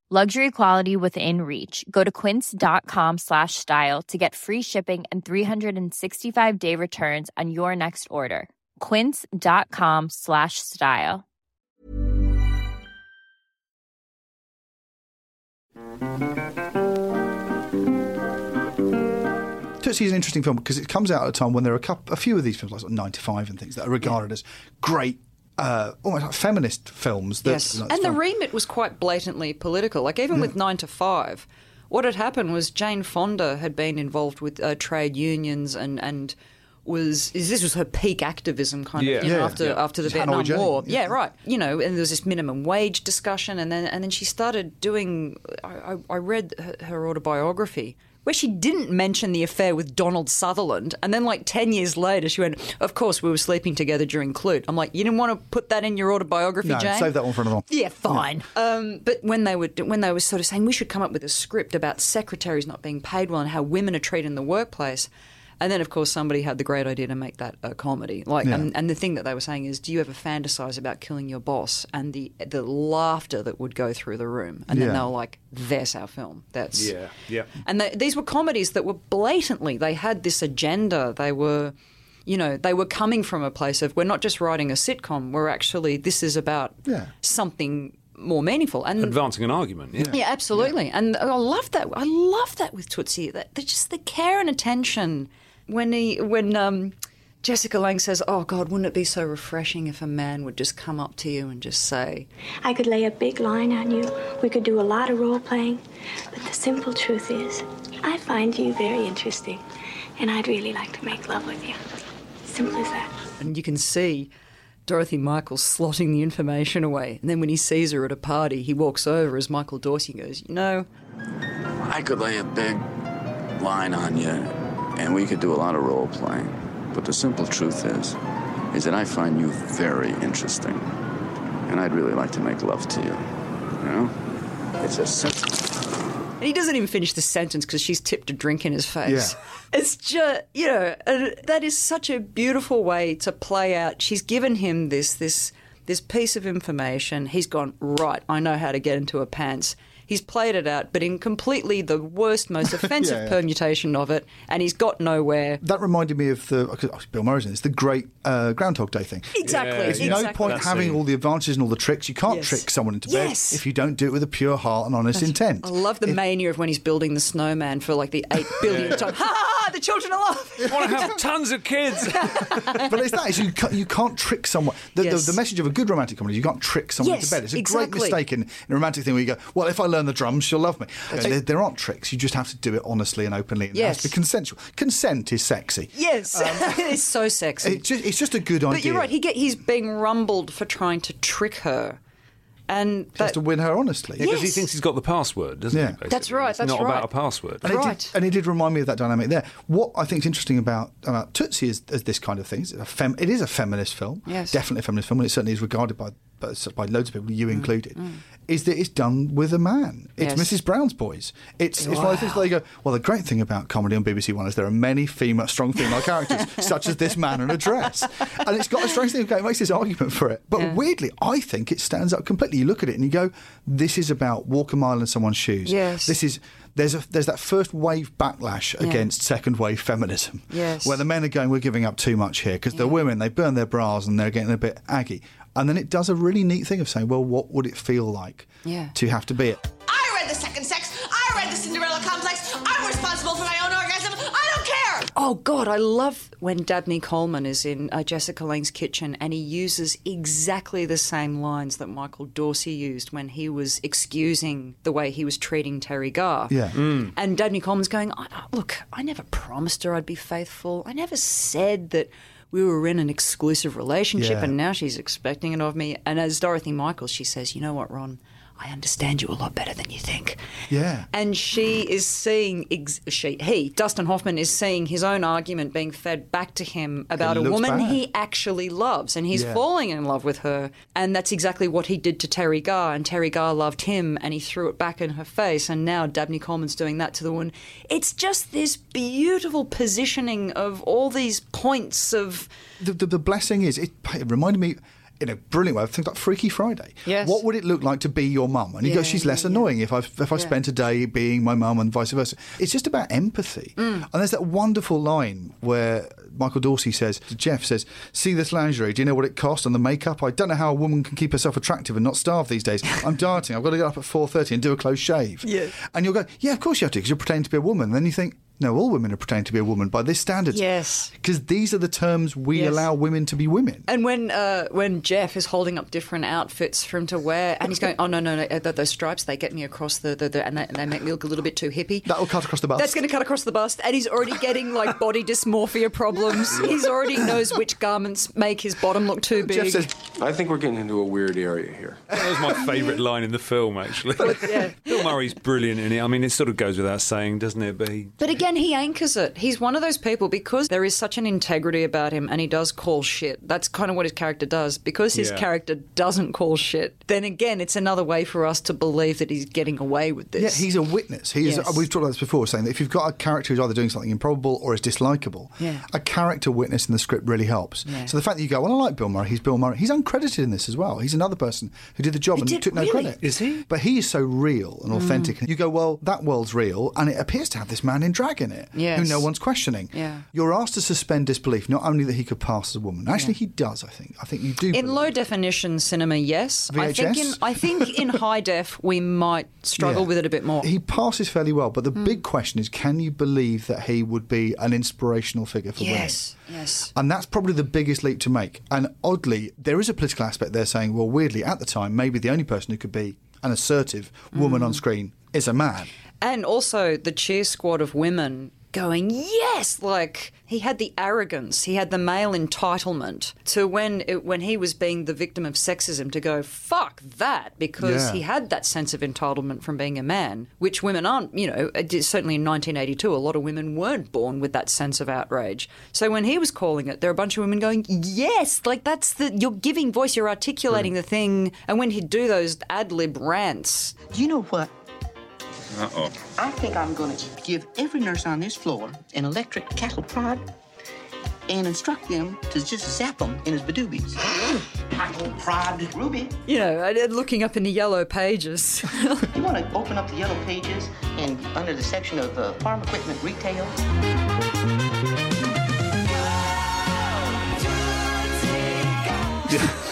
Luxury quality within reach. Go to quince.com slash style to get free shipping and 365 day returns on your next order. Quince.com slash style. Tootsie is an interesting film because it comes out at a time when there are a, couple, a few of these films, like 95 and things, that are regarded as great, uh, almost like feminist films. That, Yes, like, and the film- remit was quite blatantly political. Like even with Nine to Five, what had happened was Jane Fonda had been involved with uh, trade unions and and was is this was her peak activism kind Yeah. of you know, Yeah. after Yeah. after the She's Hanoi Vietnam Jane, War. yeah. Yeah. right. You know, and there was this minimum wage discussion, and then and then she started doing. I, I, I read her, her autobiography. Where she didn't mention the affair with Donald Sutherland, and then like ten years later, she went, "Of course, we were sleeping together during Klute." I'm like, "You didn't want to put that in your autobiography, No, Jane?" save that one for another. Yeah, fine. Um, but when they were when they were sort of saying we should come up with a script about secretaries not being paid well and how women are treated in the workplace, and then of course somebody had the great idea to make that a comedy. Like, Yeah. and, and the thing that they were saying is, do you ever fantasize about killing your boss? And the the laughter that would go through the room, and Yeah. then they were like, "There's our film." That's Yeah, yeah. and they, these were comedies that were blatantly, they had this agenda. They were, you know, they were coming from a place of, we're not just writing a sitcom, we're actually, this is about Yeah. something more meaningful. And Advancing an argument. Yeah. yeah, absolutely. And I love that. I love that with Tootsie. That, that just the care and attention when he when um, Jessica Lange says, "Oh God, wouldn't it be so refreshing if a man would just come up to you and just say." I could lay a big line on you. We could do a lot of role playing. But the simple truth is, I find you very interesting. And I'd really like to make love with you. Simple as that. and you can see Dorothy Michaels slotting the information away. And then when he sees her at a party, he walks over as Michael Dorsey goes, You know, I could lay a big line on you, and we could do a lot of role playing. But the simple truth is, is that I find you very interesting, and I'd really like to make love to you. You know, it's a simple. and he doesn't even finish the sentence because she's tipped a drink in his face. Yeah. It's just, you know, and that is such a beautiful way to play out. She's given him this, this, this piece of information. He's gone, right, I know how to get into her pants. He's played it out, but in completely the worst, most offensive Yeah, yeah. permutation of it, and he's got nowhere. That reminded me of the oh, Bill Murray's in this, the great uh, Groundhog Day thing. Exactly, There's no exactly. point That having scene. all the advantages and all the tricks. You can't Yes. trick someone into Yes. bed if you don't do it with a pure heart and honest intent. I love the mania of when he's building the snowman for like the eight billionth time. Ha ha! ha, The children are laughing. I want to have tons of kids. but it's that. It's you, can't, you can't trick someone. The, Yes. the, the message of a good romantic comedy is you can't trick someone Yes, into bed. It's a exactly. great mistake in, in a romantic thing where you go, well, if I learn the drums, she'll love me. That's There, there aren't tricks. You just have to do it honestly and openly. And it has to be Yes. consensual. Consent is sexy. Yes, um, it's so sexy. It just, it's just a good idea. but you're right. He get he's being rumbled for trying to trick her, and He has to win her honestly. Yeah, because he thinks he's got the password, doesn't Yeah. he? basically? That's right, It's that's not right. about a password. And it, did, and it did remind me of that dynamic there. What I think is interesting about, about Tootsie is, is this kind of thing. It's a fem, it is a feminist film. Yes. Definitely a feminist film, and it certainly is regarded by, by, by loads of people, you Mm, included. Is that it's done with a man. It's Yes. Mrs. Brown's Boys. It's, it's one of the things go, well, the great thing about comedy on BBC One is there are many female, strong female characters, such as this man in a dress. And it's got a strange thing, okay, it makes this argument for it. But Yeah. weirdly, I think it stands up completely. You look at it and you go, this is about walk a mile in someone's shoes. Yes. This is there's a there's that first wave backlash Yeah. against second wave feminism. Yes. Where the men are going, we're giving up too much here because the women they burn their bras and they're getting a bit aggy. And then it does a really neat thing of saying, well, what would it feel like Yeah. to have to be it? I read the second sex. I read the Cinderella complex. I'm responsible for my own orgasm. I don't care. Oh God, I love when Dabney Coleman is in uh, Jessica Lange's kitchen and he uses exactly the same lines that Michael Dorsey used when he was excusing the way he was treating Teri Garr. Yeah. And Dabney Coleman's going, "I- I- look, I never promised her I'd be faithful. I never said that we were in an exclusive relationship Yeah. and now she's expecting it of me. And as Dorothy Michaels, she says, you know what, Ron? I understand you a lot better than you think. Yeah. And she is seeing, ex- she, he, Dustin Hoffman, is seeing his own argument being fed back to him about It a woman bad. he actually loves. And he's Yeah. falling in love with her. And that's exactly what he did to Teri Garr. And Teri Garr loved him and he threw it back in her face. And now Dabney Coleman's doing that to the woman. It's just this beautiful positioning of all these points of. The, the, the blessing is, it, it reminded me in a brilliant way things like Freaky Friday. Yes. What would it look like to be your mum? And you go, she's less annoying if I if I Yeah. spent a day being my mum and vice versa. It's just about empathy. Mm. And there's that wonderful line where Michael Dorsey says Jeff says, "See this lingerie? Do you know what it cost and the makeup? I don't know how a woman can keep herself attractive and not starve these days. I'm dieting. I've got to get up at 4:30 and do a close shave." Yeah. And you'll go, "Yeah, of course you have to, because you're pretending to be a woman." And then you think. No, all women are pretending to be a woman by this standard. Yes. Because these are the terms we Yes. allow women to be women. And when uh, when Jeff is holding up different outfits for him to wear, and he's going, "Oh no, no, no! uh, th- Those stripes they get me across the, the, the and, they, and they make me look a little bit too hippie." That'll cut across the bust. That's going to cut across the bust, and he's already getting like body dysmorphia problems. He's already knows which garments make his bottom look too big. Jeff says, I think we're getting into a weird area here. That was my favourite line in the film, actually. yeah. Bill Murray's brilliant in it. I mean, it sort of goes without saying, doesn't it? But he But again, he anchors it. He's one of those people because there is such an integrity about him and he does call shit. That's kind of what his character does. Because his Yeah. character doesn't call shit, then again, it's another way for us to believe that he's getting away with this. Yeah, he's a witness. He is. Yes. We've talked about this before, saying that if you've got a character who's either doing something improbable or is dislikable, Yeah. a character witness in the script really helps. Yeah. So the fact that you go, well, I like Bill Murray. He's Bill Murray. He's uncredited in this as well. He's another person who did the job He and did, took no really? credit. Is he? But he is so real and mm. authentic. And you go, well, that world's real, and it appears to have this man in drag in it, who no one's questioning. Yeah. You're asked to suspend disbelief, not only that he could pass as a woman. Actually, he does. I think. I think you do. In believe. low definition cinema, yes. I think in I think in high def we might struggle Yeah. with it a bit more. He passes fairly well, but the Hmm. big question is can you believe that he would be an inspirational figure for women? yes, yes. And that's probably the biggest leap to make. And oddly, there is a political aspect there saying, well, weirdly, at the time, maybe the only person who could be an assertive woman Hmm. on screen is a man. And also the cheer squad of women going, yes! Like, he had the arrogance, he had the male entitlement to when it, when he was being the victim of sexism to go, fuck that, because Yeah. he had that sense of entitlement from being a man, which women aren't, you know, certainly in 1982, a lot of women weren't born with that sense of outrage. So when he was calling it, there were a bunch of women going, yes, like that's the, you're giving voice, you're articulating the thing. And when he'd do those ad lib rants, You know what? Uh oh. I think I'm going to give every nurse on this floor an electric cattle prod and instruct them to just zap them in his badoobies. Hot old pride Ruby. You know, and- and looking up in the yellow pages. You want to open up the yellow pages and under the section of uh, farm equipment retail? I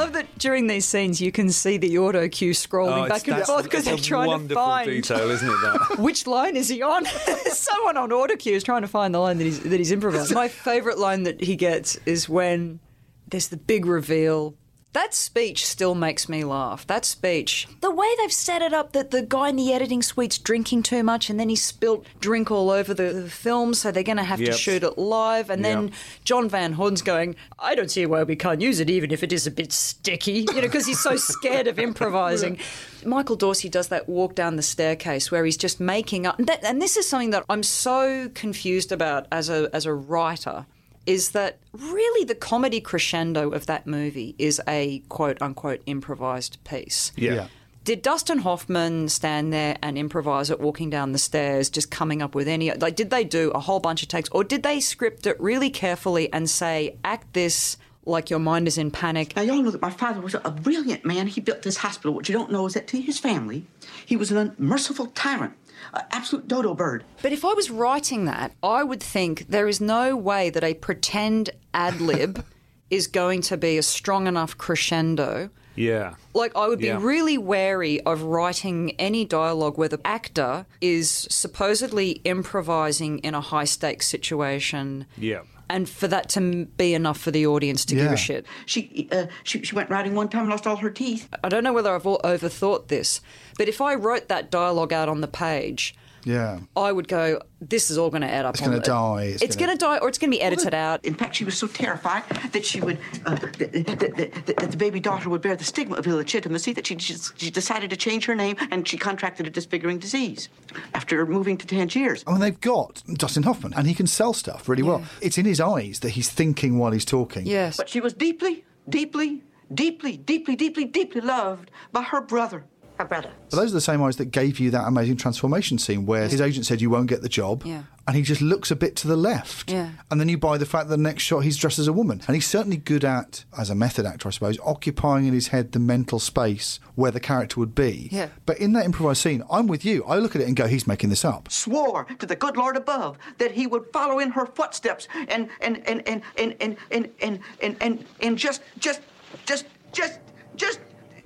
love that during these scenes you can see the auto cue scrolling Oh, back and forth because they're trying to find detail, isn't it? That which line is he on. Someone on auto cue is trying to find the line that he's that he's improvising. My favourite line that he gets is when there's the big reveal. That speech still makes me laugh. That speech, the way they've set it up that the guy in the editing suite's drinking too much and then he spilt drink all over the, the film, so they're going to have Yep. to shoot it live. And then John Van Horn's going, I don't see why we can't use it, even if it is a bit sticky, you know, because he's so scared of improvising. Michael Dorsey does that walk down the staircase where he's just making up. And, that, and this is something that I'm so confused about as a, as a writer. Is that really the comedy crescendo of that movie is a quote unquote improvised piece? Yeah. Yeah. Did Dustin Hoffman stand there and improvise it walking down the stairs, just coming up with any? Like, did they do a whole bunch of takes, or did they script it really carefully and say, "Act this like your mind is in panic"? Now, y'all know that my father was a brilliant man. He built this hospital. What you don't know is that to his family, he was an unmerciful tyrant, an absolute dodo bird. But if I was writing that, I would think there is no way that a pretend ad lib is going to be a strong enough crescendo. Yeah. Like, I would be Yeah. really wary of writing any dialogue where the actor is supposedly improvising in a high stakes situation. Yeah. And for that to be enough for the audience to give Yeah. a shit. She, uh, she, she went riding one time and lost all her teeth. I don't know whether I've all overthought this, but if I wrote that dialogue out on the page, Yeah. I would go, this is all going to add up. It's gonna die, It's, it's going to die, or it's going to be edited out. In fact, she was so terrified that she would, uh, that, that, that, that, that the baby daughter would bear the stigma of illegitimacy, that she, she, she decided to change her name and she contracted a disfiguring disease after moving to Tangiers. I mean, they've got Dustin Hoffman, and he can sell stuff really well. It's in his eyes that he's thinking while he's talking. Yes. But she was deeply, deeply, deeply, deeply, deeply, deeply loved by her brother. Her brother. But those are the same eyes that gave you that amazing transformation scene where his agent said you won't get the job, Yeah. and he just looks a bit to the left. Yeah. And then you buy the fact that the next shot he's dressed as a woman. And he's certainly good at, as a method actor, I suppose, occupying in his head the mental space where the character would be. Yeah. But in that improvised scene, I'm with you. I look at it and go, he's making this up. Swore to the good Lord above that he would follow in her footsteps and and and and and and and and and, and, and just just just just just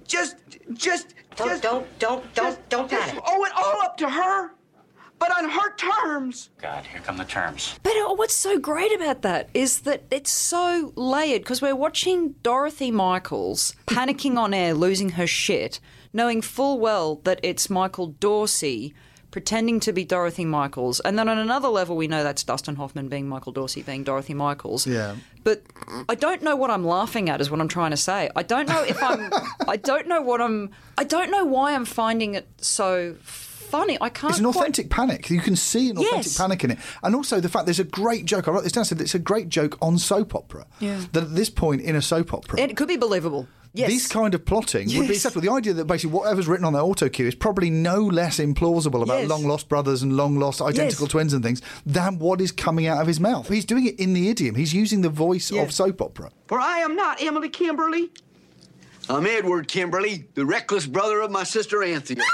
just just Don't, just don't, don't, don't, don't just panic. owe it all up to her, but on her terms. God, here come the terms. But uh, what's so great about that is that it's so layered because we're watching Dorothy Michaels panicking on air, losing her shit, knowing full well that it's Michael Dorsey pretending to be Dorothy Michaels. And then on another level, we know that's Dustin Hoffman being Michael Dorsey being Dorothy Michaels. Yeah. But I don't know what I'm laughing at, is what I'm trying to say. I don't know if I'm. I don't know what I'm. I don't know why I'm finding it so funny. I can't. It's an quite- authentic panic. You can see an authentic Yes. panic in it. And also the fact there's a great joke. I wrote this down. Said it's a great joke on soap opera. Yeah. That at this point in a soap opera, it could be believable. Yes. This kind of plotting would be Yes. acceptable. The idea that basically whatever's written on their auto cue is probably no less implausible about Yes. long lost brothers and long lost identical Yes. twins and things than what is coming out of his mouth. He's doing it in the idiom. He's using the voice of soap opera. For I am not Emily Kimberly. I'm Edward Kimberly, the reckless brother of my sister Anthea.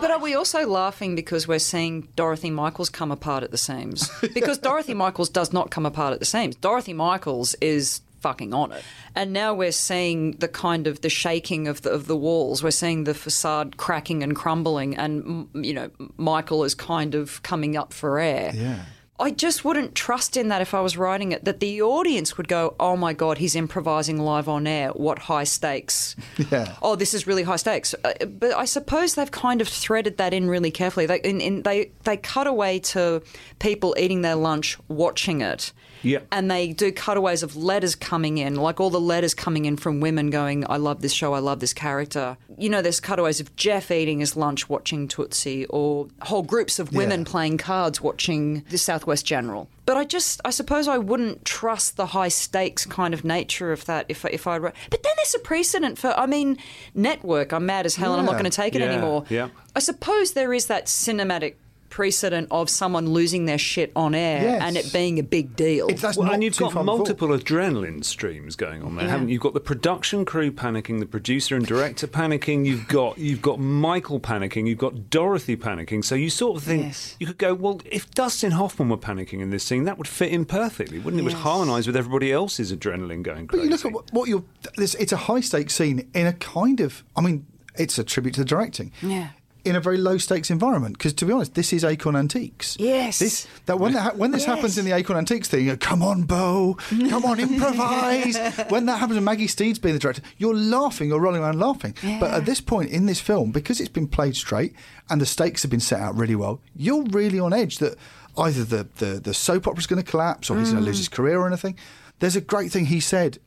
But are we also laughing because we're seeing Dorothy Michaels come apart at the seams? Because Dorothy Michaels does not come apart at the seams. Dorothy Michaels is fucking on it. And now we're seeing the kind of the shaking of the, of the walls. We're seeing the facade cracking and crumbling and you know Michael is kind of coming up for air. Yeah. I just wouldn't trust in that if I was writing it, that the audience would go, oh my God, he's improvising live on air. What high stakes. Yeah. Oh, this is really high stakes. Uh, but I suppose they've kind of threaded that in really carefully. They, in, in, they, they cut away to people eating their lunch, watching it. Yeah. And they do cutaways of letters coming in, like all the letters coming in from women going, I love this show, I love this character. You know, there's cutaways of Jeff eating his lunch watching Tootsie, or whole groups of women Yeah. playing cards watching the Southwest General. But I just, I suppose I wouldn't trust the high stakes kind of nature of that if, if I wrote. But then there's a precedent for, I mean, network, I'm mad as hell and I'm not going to take it Yeah, anymore. yeah. I suppose there is that cinematic precedent of someone losing their shit on air Yes. and it being a big deal. well, and you've got multiple adrenaline streams going on there, Yeah. haven't you? You've got the production crew panicking, the producer and director panicking. You've got you've got Michael panicking. You've got Dorothy panicking. So you sort of think you could go, well, if Dustin Hoffman were panicking in this scene, that would fit in perfectly, wouldn't it? It would harmonise with everybody else's adrenaline going Crazy. But you look at what, what you're. This, it's a high stakes scene in a kind of. I mean, it's a tribute to the directing. Yeah. In a very low stakes environment, because to be honest, this is Acorn Antiques. Yes. This that when that when this happens in the Acorn Antiques thing, you go, come on, Bo, come on, improvise. when that happens, and Maggie Steed's being the director, you're laughing, you're rolling around laughing. But at this point in this film, because it's been played straight and the stakes have been set out really well, you're really on edge that either the the, the soap opera's going to collapse or he's going to lose Mm. his career or anything. There's a great thing he said.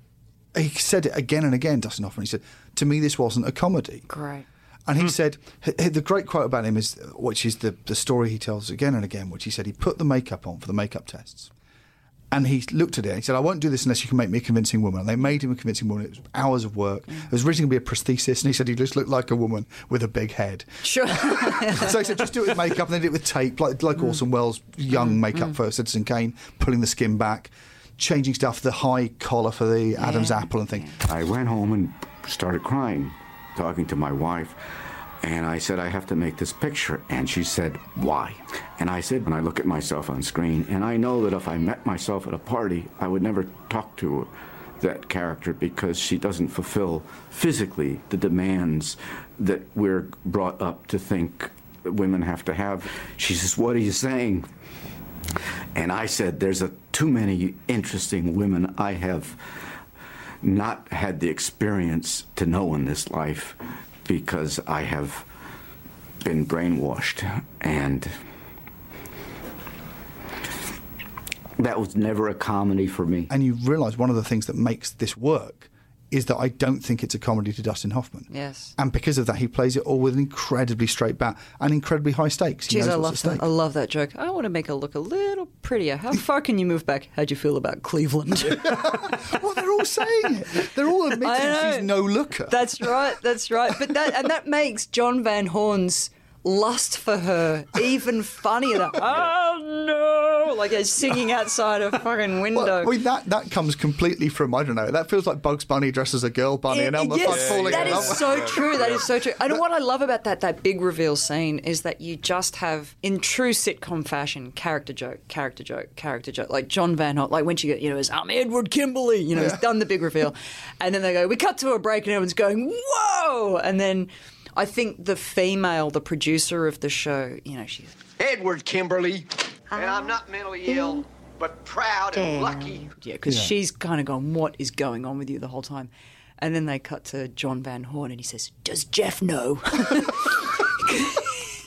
He said it again and again, Dustin Hoffman. He said, "To me, this wasn't a comedy." Great. And he hmm. said, h- h- the great quote about him is, which is the, the story he tells again and again, which he said he put the makeup on for the makeup tests. And he looked at it and he said, I won't do this unless you can make me a convincing woman. And they made him a convincing woman. It was hours of work. Hmm. It was originally going to be a prosthesis. And he said he just looked like a woman with a big head. Sure. so he said, just do it with makeup. And they did it with tape, like, like hmm. Orson Welles' young makeup for Citizen Kane, pulling the skin back, changing stuff, the high collar for the Adam's apple and things. I went home and started crying, talking to my wife. And I said, I have to make this picture. And she said, Why? And I said, When I look at myself on screen, and I know that if I met myself at a party, I would never talk to that character because she doesn't fulfill physically the demands that we're brought up to think women have to have. She says, What are you saying? And I said, There's a, too many interesting women I have not had the experience to know in this life because I have been brainwashed. And that was never a comedy for me. And you realise one of the things that makes this work is that I don't think it's a comedy to Dustin Hoffman. Yes. And because of that, he plays it all with an incredibly straight bat and incredibly high stakes. He Jeez, I love that. I love that joke. I want to make her look a little prettier. How far can you move back? How'd you feel about Cleveland? well, they're all saying it. They're all admitting she's no looker. That's right. That's right. But that and that makes John Van Horn's lust for her even funnier. That, oh no! Like he's singing outside a fucking window. Well, I mean, that, that comes completely from, I don't know, that feels like Bugs Bunny dressed as a girl bunny and Elmer yes, falling that is love. so true. That is so true. And what I love about that that big reveal scene is that you just have, in true sitcom fashion, character joke, character joke, character joke. Like John Van Holt, like when she you know, is I'm Edward Kimberly. You know, he's done the big reveal, and then they go, we cut to a break, and everyone's going, whoa, and then. I think the female, the producer of the show, you know, she's Edward Kimberly. And I'm not mentally ill, but proud and lucky. Yeah, because Yeah. she's kind of gone, what is going on with you the whole time? And then they cut to John Van Horn and he says, Does Jeff know?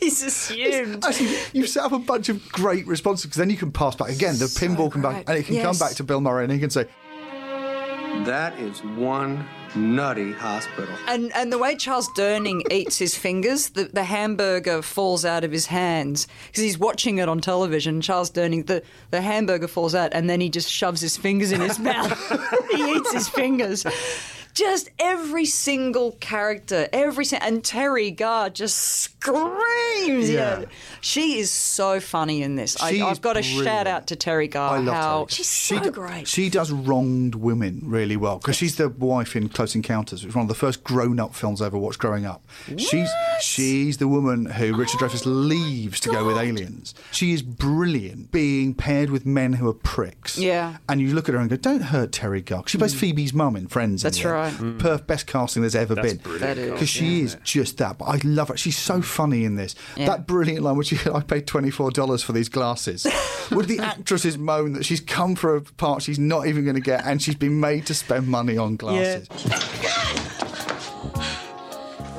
He's assumed. Actually, you've set up a bunch of great responses because then you can pass back again. The pinball can back, and it can come back to Bill Murray, and he can say, That is one nutty hospital. And and the way Charles Durning eats his fingers, the, the hamburger falls out of his hands because he's watching it on television. Charles Durning, the, the hamburger falls out, and then he just shoves his fingers in his mouth. he eats his fingers. Just every single character, every and Teri Garr just screams. Yeah. She is so funny in this. I, She is I've got to shout out to Teri Garr. I love how Teri. she's she so do- great. She does wronged women really well because she's the wife in Close Encounters, which was one of the first grown-up films I ever watched growing up. She's she's the woman who Richard Dreyfuss leaves to go with aliens. She is brilliant being paired with men who are pricks. Yeah. and you look at her and go, "Don't hurt Teri Garr." She plays mm. Phoebe's mum in Friends. That's end. Right. Mm. Perf, best casting there's ever That's been. brilliant That is, because she yeah. is just that. But I love her. She's so funny in this. Yeah. That brilliant line, which she, I paid twenty four dollars for these glasses. Would the actresses moan that she's come for a part she's not even going to get, and she's been made to spend money on glasses? Didn't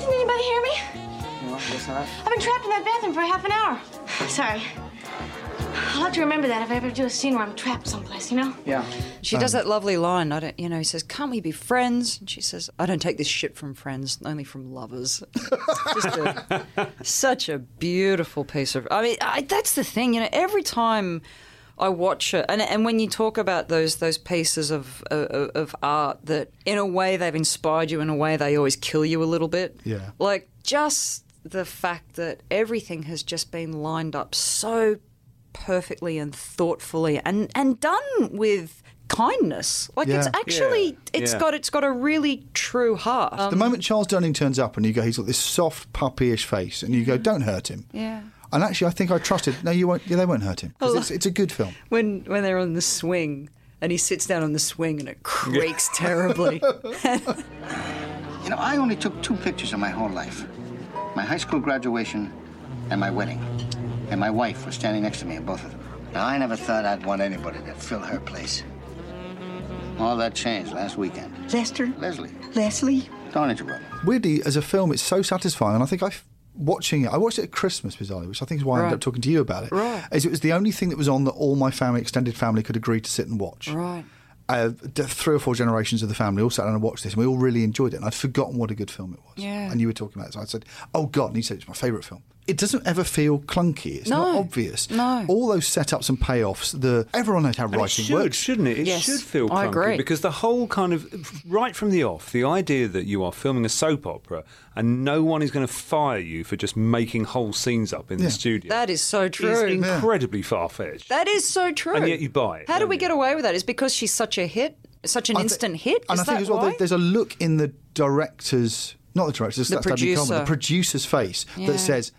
anybody hear me? I've been trapped in that bathroom for half an hour. Sorry. I'll have to remember that if I ever do a scene where I'm trapped someplace, you know? Yeah. She does that lovely line. I don't, you know, he says, "Can't we be friends?" And she says, "I don't take this shit from friends, only from lovers." Just a, such a beautiful piece of. I mean, I, that's the thing. You know, every time I watch it, and and when you talk about those those pieces of of, of art that, in a way, they've inspired you. In a way, they always kill you a little bit. Yeah. Like just the fact that everything has just been lined up so perfectly and thoughtfully and, and done with kindness. Like it's actually Yeah. it's Yeah. got it's got a really true heart. the moment Charles Durning turns up and you go, he's got this soft puppyish face, and you go, don't hurt him. Yeah. And actually, I think I trusted. No, you won't. Yeah, they won't hurt him 'Cause Oh. it's, it's a good film. when when they're on the swing and he sits down on the swing and it creaks terribly. You know, I only took two pictures in my whole life my high school graduation and my wedding. And my wife was standing next to me in both of them. Now, I never thought I'd want anybody to fill her place. All that changed last weekend. Lester? Leslie. Leslie? Don't interrupt. Weirdly, as a film, it's so satisfying, and I think I. Watching it, I watched it at Christmas bizarrely, which I think is why I ended up talking to you about it. Right. As it was the only thing that was on that all my family, extended family, could agree to sit and watch. Right. Uh, three or four generations of the family all sat down and watched this, and we all really enjoyed it. And I'd forgotten what a good film it was. Yeah. And you were talking about it, so I said, "Oh God!" And he said, "It's my favourite film." It doesn't ever feel clunky. It's not No. obvious. No. All those setups and payoffs. The everyone knows how And it writing should, works. shouldn't it? It Yes, should feel I agree. because the whole kind of right from the off, the idea that you are filming a soap opera and no one is going to fire you for just making whole scenes up in Yeah. the studio that is so is true. incredibly far fetched. That is so true. And yet you buy it, How do we you? get away with that? Is because she's such a hit, such an I thi- instant hit. And Is I think as well, why? there- there's a look in the director's, not the director's, The that's Dabney Coleman, producer. the producer's face Yeah. that says,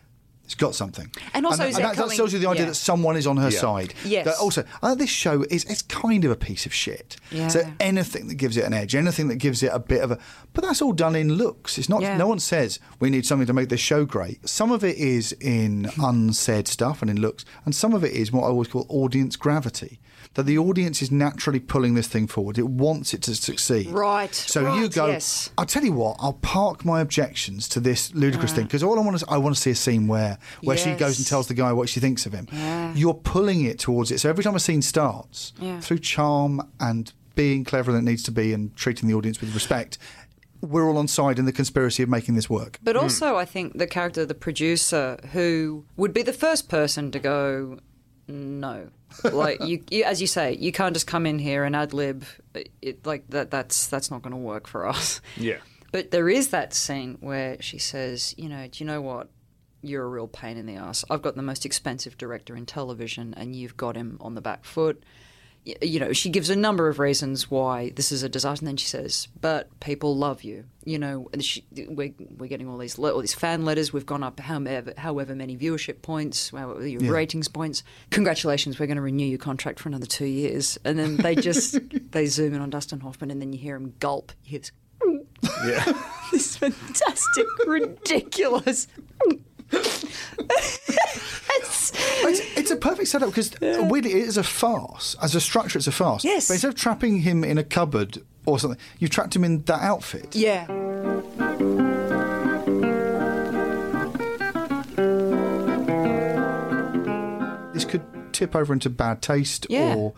it's got something. And also that, is and that, that coming- tells you the idea yeah. that someone is on her Yeah. side. Yes. That also, I think this show is it's kind of a piece of shit. Yeah. So anything that gives it an edge, anything that gives it a bit of a, but that's all done in looks. It's not. Yeah. No one says we need something to make this show great. Some of it is in unsaid stuff and in looks, and some of it is what I always call audience gravity. That the audience is naturally pulling this thing forward. It wants it to succeed. Right, So you go. yes. I'll tell you what. I'll park my objections to this ludicrous ah. thing because all I want is I want to see a scene where where she goes and tells the guy what she thinks of him. Yeah. You're pulling it towards it. So every time a scene starts, Yeah. through charm and being clever than it needs to be and treating the audience with respect, we're all on side in the conspiracy of making this work. But hmm. also, I think the character of the producer, who would be the first person to go, no, like you, you, as you say, you can't just come in here and ad lib. It, like that. That's that's not going to work for us. Yeah. But there is that scene where she says, you know, do you know what? You're a real pain in the ass. I've got the most expensive director in television, and you've got him on the back foot. You know, she gives a number of reasons why this is a disaster, and then she says, "But people love you." You know, she, we're, we're getting all these all these fan letters. We've gone up however, however many viewership points, however, your Yeah. ratings points. Congratulations, we're going to renew your contract for another two years. And then they just they zoom in on Dustin Hoffman, and then you hear him gulp. Hear this Yeah. this fantastic, ridiculous. It's, It's, a perfect setup because weirdly it is a farce. As a structure, it's a farce. Yes. But instead of trapping him in a cupboard or something, you've trapped him in that outfit. yeah. This could tip over into bad taste Yeah. or.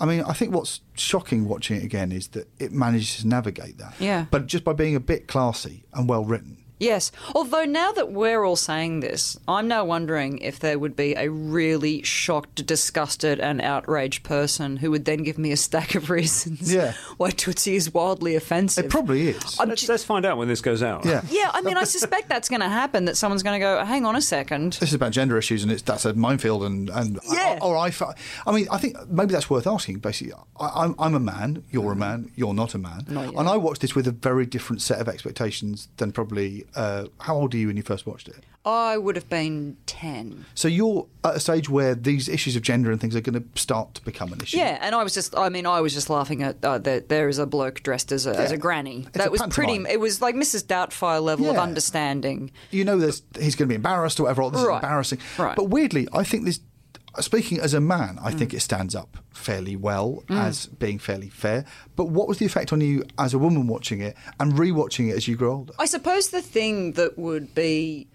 I mean, I think what's shocking watching it again is that it manages to navigate that. Yeah. But just by being a bit classy and well written. Yes. Although now that we're all saying this, I'm now wondering if there would be a really shocked, disgusted, and outraged person who would then give me a stack of reasons Yeah. why Tootsie is wildly offensive. It probably is. Let's, ju- let's find out when this goes out. Yeah. yeah, I mean, I suspect that's going to happen. That someone's going to go, "Hang on a second. This is about gender issues, and it's that's a minefield. And and Yeah. or I, I mean, I think maybe that's worth asking. Basically, I, I'm I'm a man. You're a mm. man. You're not a man. Not yet. And I watched this with a very different set of expectations than probably. Uh, how old are you when you first watched it? I would have been ten. So you're at a stage where these issues of gender and things are going to start to become an issue. Yeah, and I was just, I mean, I was just laughing at uh, that there is a bloke dressed as a, as a granny. It's that a was pretty, it was like Mrs. Doubtfire level of understanding. You know, there's he's going to be embarrassed or whatever. Or this Right. is embarrassing. Right. But weirdly, I think this. Speaking as a man, Mm. I think it stands up fairly well as being fairly fair. But what was the effect on you as a woman watching it and rewatching it as you grow older? I suppose the thing that would be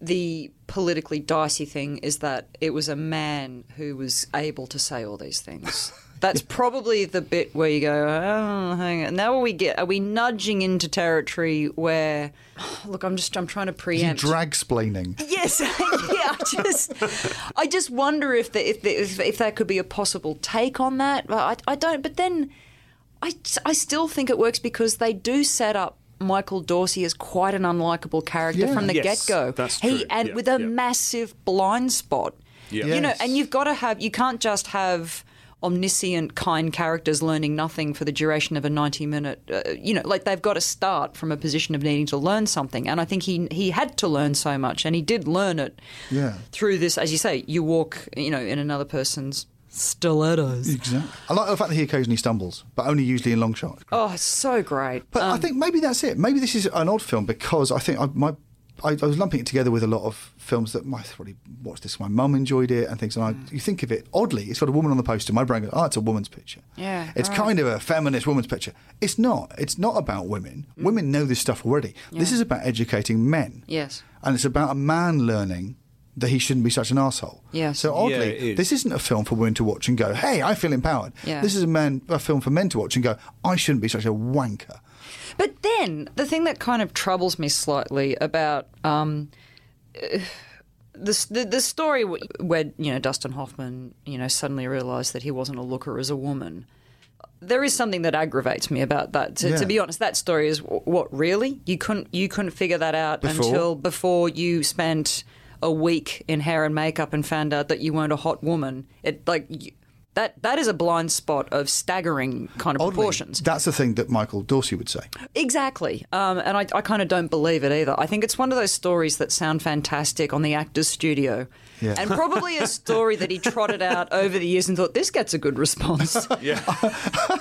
the politically dicey thing is that it was a man who was able to say all these things. That's probably the bit where you go, oh, hang on. Now are we get are we nudging into territory where look, I'm just I'm trying to Is preempt drag splaining? Yes, yeah. I just, I just wonder if, the, if, the, if if that could be a possible take on that. But I, I don't. But then, I, I still think it works because they do set up Michael Dorsey as quite an unlikable character Yeah. from the Yes, get go. that's true. he and Yeah, with a yeah. massive blind spot. Yeah. You know, and you've got to have. You can't just have omniscient, kind characters learning nothing for the duration of a ninety-minute. Uh, you know, like they've got to start from a position of needing to learn something. And I think he he had to learn so much, and he did learn it Yeah. through this. As you say, you walk, you know, in another person's stilettos. Exactly. I like the fact that he occasionally stumbles, but only usually in long shots. Oh, so great. But I Um, think maybe that's it. Maybe this is an odd film because I think I, my I, I was lumping it together with a lot of films that my probably watched this. My mum enjoyed it and things. And I, Mm. you think of it oddly, it's got a woman on the poster. My brain goes, "Oh, it's a woman's picture." Yeah, It's right. kind of a feminist woman's picture. It's not. It's not about women. Women know this stuff already. This Mm. Is about educating men, Yes. and it's about a man learning that he shouldn't be such an asshole. Yes. So Yeah, oddly, this isn't a film for women to watch and go, "Hey, I feel empowered." Yeah. This is a man a film for men to watch and go, "I shouldn't be such a wanker." But then the thing that kind of troubles me slightly about um, uh, the, the the story where you know Dustin Hoffman you know suddenly realised that he wasn't a looker as a woman. There is something that aggravates me about that. To, Yeah. to be honest, that story is what really you couldn't you couldn't figure that out Before? until before you spent a week in hair and makeup and found out that you weren't a hot woman. It like. You, that, that is a blind spot of staggering kind of Oddly, proportions. That's the thing that Michael Dorsey would say. Exactly. Um, and I, I kind of don't believe it either. I think it's one of those stories that sound fantastic on the actor's studio. Yeah. And probably a story that he trotted out over the years and thought, this gets a good response. Yeah.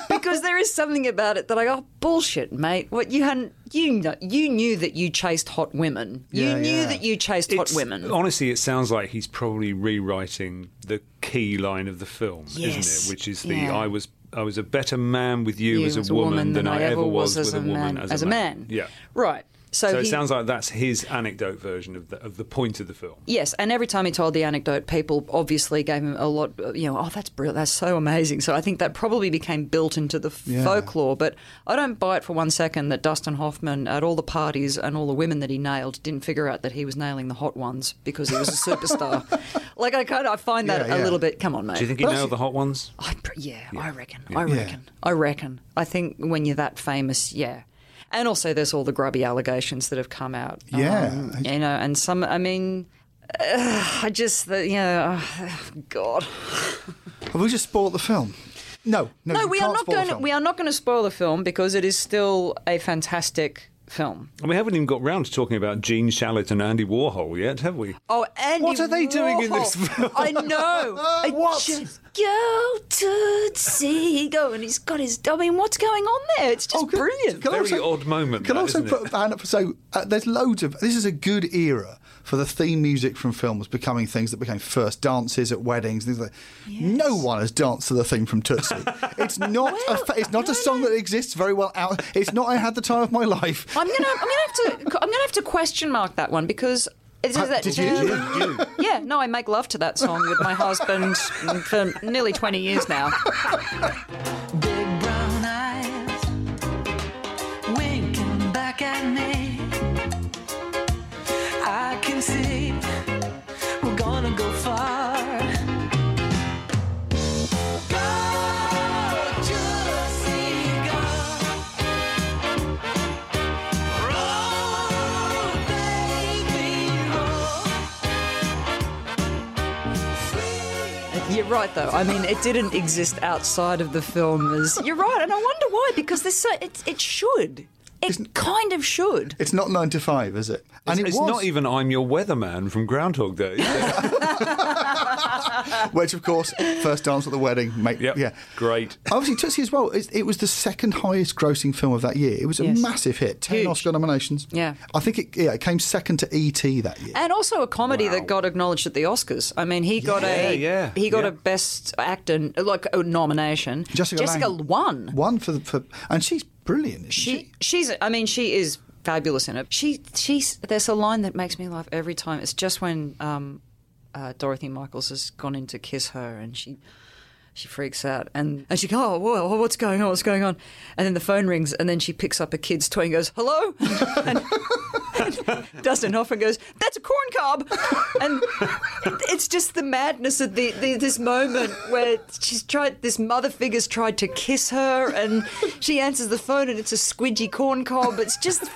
because there is something about it that I go, bullshit, mate. What you hadn't, you know, you knew that you chased hot women. You Yeah, knew yeah. that you chased hot women. Honestly, it sounds like he's probably rewriting the key line of the film, Yes. isn't it? Which is the Yeah. "I was I was a better man with you, You as a woman, than I ever was with a woman as, a man." Yeah. Right. So, So, it he- sounds like that's his anecdote version of the of the point of the film. Yes, and every time he told the anecdote, people obviously gave him a lot. You know, oh, that's brilliant, that's so amazing. So I think that probably became built into the Yeah. folklore. But I don't buy it for one second that Dustin Hoffman, at all the parties and all the women that he nailed, didn't figure out that he was nailing the hot ones because he was a superstar. like I kind of I find that Yeah, a little bit. Come on, mate. Do you think he nailed the hot ones? I, yeah, I reckon. I Yeah. reckon. I reckon. I think when you're that famous, yeah. And also, there's all the grubby allegations that have come out. Yeah. Um, you know, and some. I mean, uh, I just, the, you know, oh, God. Have we just spoiled the film? No, no, No, we are not going. To, we are not going to spoil the film because it is still a fantastic film. And we haven't even got round to talking about Gene Shalit and Andy Warhol yet, have we? Oh, Andy What are they doing in this film? I know. I just go to see go, and he's got his. I mean, what's going on there? It's just brilliant. Can I Very also- odd moment. Can that, also isn't put it? a hand up? So uh, there's loads of. This is a good era for the theme music from films becoming things that became first dances at weddings. Things like no one has danced to the theme from Tootsie. it's not. a, fa- it's not a song that exists very well out. It's not. I had the time of my life. I'm gonna, I'm gonna have to, I'm gonna have to question mark that one because. It is that did you? Yeah, no, I make love to that song with my husband for nearly 20 years now. though. I mean, it didn't exist outside of the film. As you're right, and I wonder why. Because so it, it should. It kind of should. It's not nine to five, is it? It's, it it's was, not even I'm Your Weatherman from Groundhog Day. which of course first dance at the wedding. Make, Yeah, great. Obviously, Tootsie as well. It, it was the second highest grossing film of that year. It was a Yes. massive hit. Ten Huge. Oscar nominations. Yeah. I think it. Yeah, it came second to E.T. that year. And also a comedy that got acknowledged at the Oscars. I mean, he got Yeah, a yeah, he got yeah. a best actor like a nomination. Jessica, Lange. won. One for the for, and she's brilliant. Isn't she? She she's I mean she is fabulous in it. She she's there's a line that makes me laugh every time. It's just when um, uh, Dorothy Michaels has gone in to kiss her and she she freaks out and, and she goes, oh, what's going on? What's going on? And then the phone rings and then she picks up a kid's toy and goes, hello? and, and, Dustin Hoffman goes, "That's a corn cob," and it's just the madness of the, the this moment where she's tried. This mother figure's tried to kiss her, and she answers the phone, and it's a squidgy corn cob. It's just.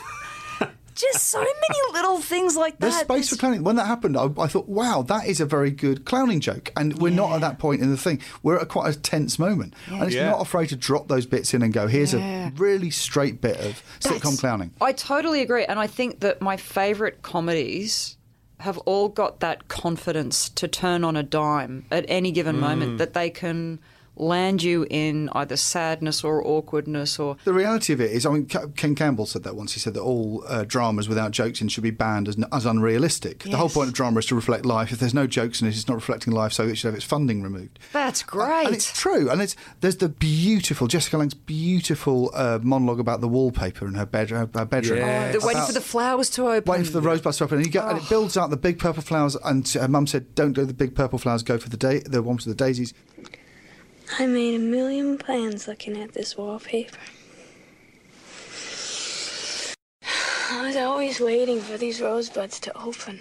Just so many little things like that. There's that. space for clowning. When that happened, I, I thought, wow, that is a very good clowning joke. And we're not at that point in the thing. We're at quite a tense moment. And it's Yeah. not afraid to drop those bits in and go, here's Yeah. a really straight bit of sitcom That's- clowning. I totally agree, and I think that my favourite comedies have all got that confidence to turn on a dime at any given Mm. moment that they can land you in either sadness or awkwardness or The reality of it is, I mean, Ken Campbell said that once. He said that all uh, dramas without jokes in should be banned as, as unrealistic. The whole point of drama is to reflect life. If there's no jokes in it, it's not reflecting life, so it should have its funding removed. that's great. And it's true. And it's there's the beautiful Jessica Lange's beautiful uh, monologue about the wallpaper in her, bed, her, her bedroom. Oh, they're waiting for the flowers to open. Waiting for the rosebuds to open, and, you go, and it builds out the big purple flowers. And her mum said, "Don't go the big purple flowers. Go for the day, the ones with the daisies." I made a million plans looking at this wallpaper. I was always waiting for these rosebuds to open.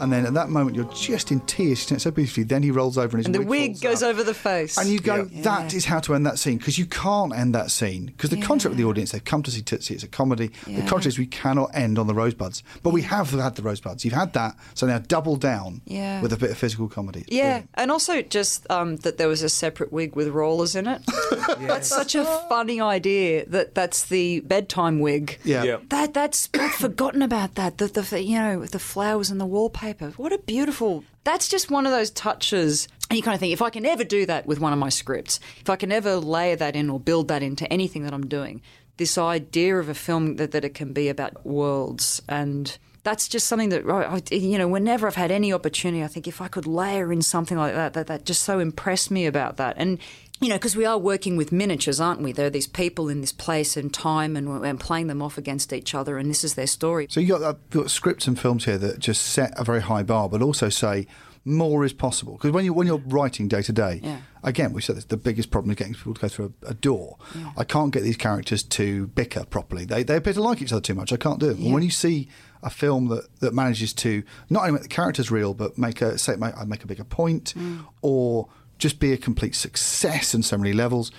And then at that moment, you're just in tears. She did so beautifully. Then he rolls over, and his and the wig, wig falls goes out. over the face. And you go, "That is how to end that scene because you can't end that scene because the contract with the audience, they've come to see Tootsie, it's a comedy. The contract is we cannot end on the rosebuds, but we have had the rosebuds. You've had that, so now double down Yeah. with a bit of physical comedy. It's Yeah, and also just um, that there was a separate wig with rollers in it. That's such a funny idea. That that's the bedtime wig. Yeah. Yeah. That that's I'd forgotten about that. The, the you know the flowers and the wallpaper. What a beautiful. That's just one of those touches. And you kind of think if I can ever do that with one of my scripts, if I can ever layer that in or build that into anything that I'm doing, this idea of a film that, that it can be about worlds and that's just something that you know whenever I've had any opportunity I think if I could layer in something like that that, that just so impressed me about that and you know because we are working with miniatures aren't we there are these people in this place and time and we're and playing them off against each other and this is their story So you got, uh, got scripts and films here that just set a very high bar, but also say more is possible. Because when you when you're writing day to day, again, we said this, the biggest problem is getting people to go through a, a door. I can't get these characters to bicker properly. They they appear to like each other too much. I can't do it. And when you see a film that, that manages to not only make the characters real, but make a say make, make a bigger point, or just be a complete success on so many levels,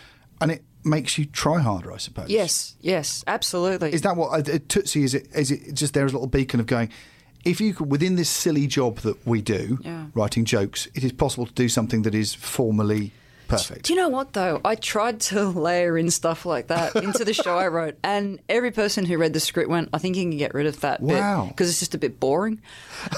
and it makes you try harder, I suppose. yes yes absolutely Is that what uh, Tootsie is? It is it just there as a little beacon of going? If you could, within this silly job that we do, Yeah. writing jokes, it is possible to do something that is formally perfect. Do you know what though? I tried to layer in stuff like that into the show I wrote, and every person who read the script went, "I think you can get rid of that Wow. because it's just a bit boring."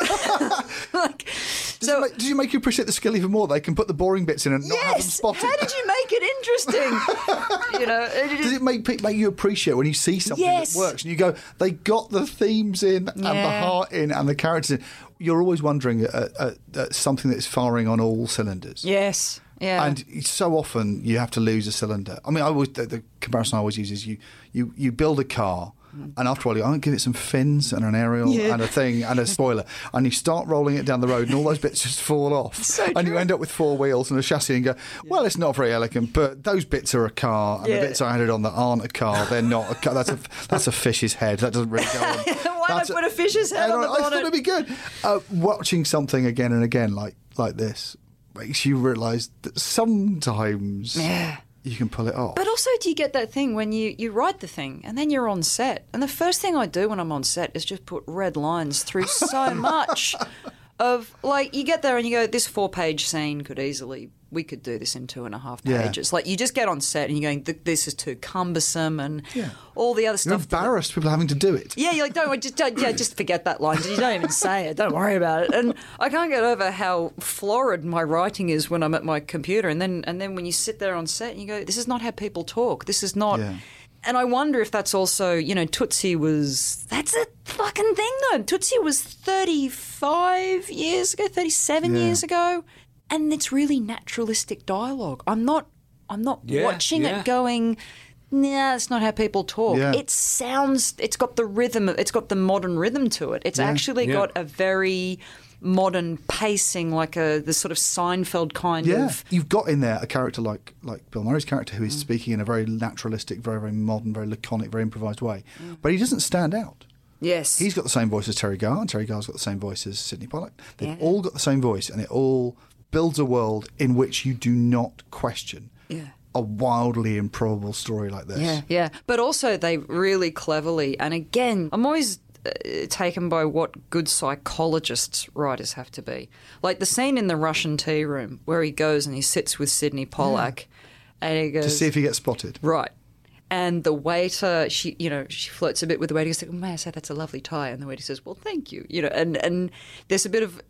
Does, it make, does it make you appreciate the skill even more? They can put the boring bits in and not have them Yes. spotted. How did you make it interesting? you know, it- Does it make make you appreciate when you see something Yes. that works and you go, they got the themes in and the heart in and the characters in? You're always wondering at, at, at something that's firing on all cylinders. yes, yeah, And so often you have to lose a cylinder. I mean, I always the, the comparison I always use is you you you build a car. And after all, you going give it some fins and an aerial Yeah. and a thing and a spoiler. And you start rolling it down the road, and all those bits just fall off. and you end up with four wheels and a chassis and go, well, it's not very elegant, but those bits are a car. And Yeah. the bits I added on that aren't a car, they're not a car. That's a, that's a fish's head. That doesn't really go on. Why That's not put a fish's head I on the I thought it'd be good. Uh, watching something again and again like like this makes you realise that sometimes Yeah. You can pull it off. But also, do you get that thing when you, you write the thing and then you're on set? And the first thing I do when I'm on set is just put red lines through so much of like, you get there and you go, this four page scene could easily, we could do this in two and a half Yeah. pages. Like, you just get on set and you're going, this is too cumbersome and all the other stuff. You're embarrassed people having to do it. Yeah, you're like, don't, just, don't, yeah, just forget that line. You don't even say it. Don't worry about it. And I can't get over how florid my writing is when I'm at my computer. And then, and then when you sit there on set and you go, this is not how people talk. This is not. Yeah. And I wonder if that's also, you know, Tootsie was. That's a fucking thing, though. Tootsie was 35 years ago, 37 Yeah. years ago. And it's really naturalistic dialogue. I'm not. I'm not Yeah, watching yeah. it going. Nah, that's not how people talk. Yeah. It sounds. It's got the rhythm. It's got the modern rhythm to it. It's actually got a very modern pacing, like a the sort of Seinfeld kind Yeah, of. you've got in there a character like like Bill Murray's character who is mm. speaking in a very naturalistic, very very modern, very laconic, very improvised way, mm. but he doesn't stand out. Yes, He's got the same voice as Teri Garr, and Teri Garr's got the same voice as Sidney Pollack. They've Yeah. all got the same voice, and it all builds a world in which you do not question Yeah. a wildly improbable story like this. Yeah, yeah. But also, they really cleverly, and again, I'm always uh, taken by what good psychologists writers have to be. Like the scene in the Russian tea room where he goes and he sits with Sidney Pollack, and he goes To see if he gets spotted. right. And the waiter, she, you know, she flirts a bit with the waiter. He's like, "May I say that's a lovely tie?" And the waiter says, "Well, thank you." You know, and and there's a bit of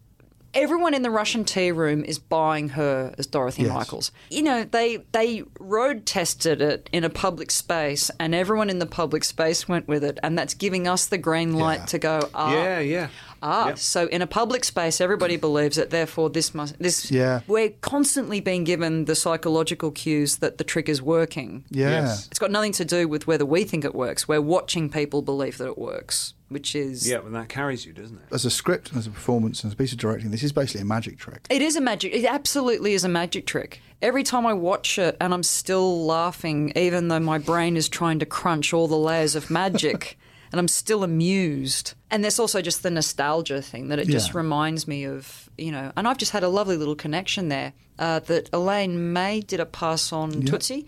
everyone in the Russian tea room is buying her as Dorothy Yes. Michaels. You know, they they road tested it in a public space, and everyone in the public space went with it, and that's giving us the green light to go. Ah, Yeah, yeah. Ah, Yep. so in a public space, everybody believes it. Therefore, this must this. Yeah. we're constantly being given the psychological cues that the trick is working. Yeah. Yes. it's got nothing to do with whether we think it works. We're watching people believe that it works, which is Yeah, and that carries you, doesn't it? As a script and as a performance and as a piece of directing, this is basically a magic trick. It is a magic. It absolutely is a magic trick. Every time I watch it, and I'm still laughing, even though my brain is trying to crunch all the layers of magic, and I'm still amused. And there's also just the nostalgia thing that it just reminds me of, you know. And I've just had a lovely little connection there. Uh, that Elaine May did a pass on Yeah. Tootsie.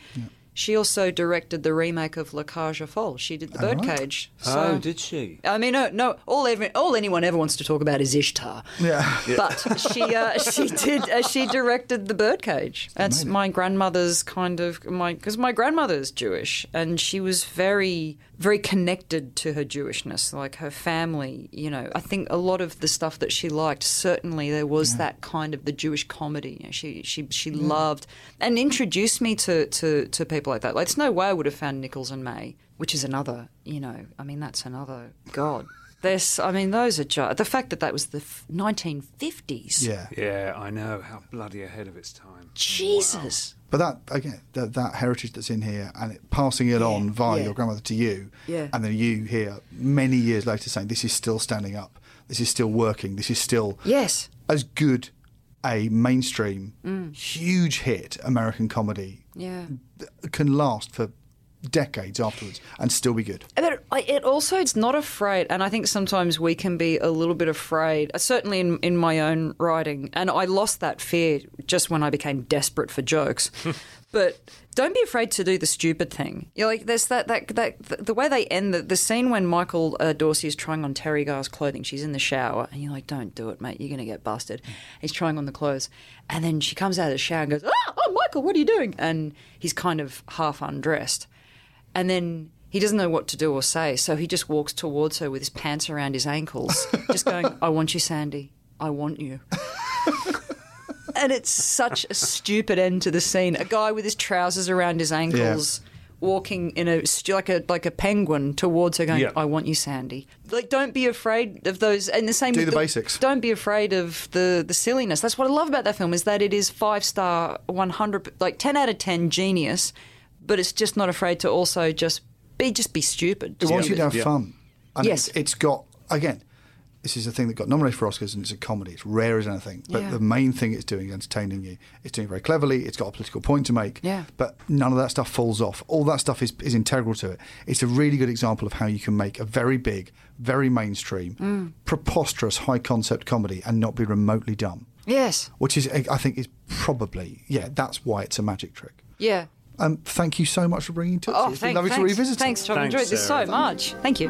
She also directed the remake of La Cage aux Folles. She did the Oh, right. Birdcage. oh, did she? I mean, no, no. All every, all anyone ever wants to talk about is Ishtar. Yeah. But she uh, she did uh, she directed the Birdcage. That's my grandmother's kind of my because my grandmother's Jewish and she was very very connected to her Jewishness, like her family. You know, I think a lot of the stuff that she liked certainly there was that kind of the Jewish comedy. You know, she she she loved and introduced me to, to to people like that. Like, there's no way I would have found Nichols and May, which is another. You know, I mean that's another God. There's, I mean, those are just the fact that that was the f- 1950s. Yeah. Yeah, I know. How bloody ahead of its time. Jesus. But that again, that, that heritage that's in here, and it, passing it on via yeah. your grandmother to you, Yeah. and then you here many years later saying this is still standing up, this is still working, this is still Yes. as good a mainstream, Mm. huge hit American comedy Yeah. can last for decades afterwards and still be good. But it also it's not afraid, and I think sometimes we can be a little bit afraid. uh, Certainly in in my own writing, and I lost that fear just when I became desperate for jokes. but don't be afraid to do the stupid thing. You're like there's that that that the, way they end the, the scene when Michael uh, Dorsey is trying on Teri Garr's clothing. She's in the shower, and you're like, "Don't do it, mate. You're gonna get busted." He's trying on the clothes, and then she comes out of the shower and goes, "Ah, oh, Michael, what are you doing?" And he's kind of half undressed. And then he doesn't know what to do or say, so he just walks towards her with his pants around his ankles, just going, I want you, Sandy. I want you. and it's such a stupid end to the scene. A guy with his trousers around his ankles. Walking in a like a like a penguin towards her, going, Yeah. "I want you, Sandy." Like, don't be afraid of those. And the same Do with the basics. Don't be afraid of the the silliness. That's what I love about that film is that it is five star, one hundred, like ten out of ten genius, but it's just not afraid to also just be just be stupid. It Just wants you to have fun. And Yes. It's, it's got, again, this is a thing that got nominated for Oscars and it's a comedy. It's rare as anything. But Yeah. the main thing it's doing is entertaining you. It's doing it very cleverly. It's got a political point to make. Yeah. But none of that stuff falls off. All that stuff is, is integral to it. It's a really good example of how you can make a very big, very mainstream, Mm. preposterous, high concept comedy and not be remotely dumb. Yes. Which is, I think, is probably, yeah, that's why it's a magic trick. Yeah. Um, thank you so much for bringing Tootsie. Oh, it's been lovely thanks. to revisit it. Thanks, I've enjoyed this so much. Thank you.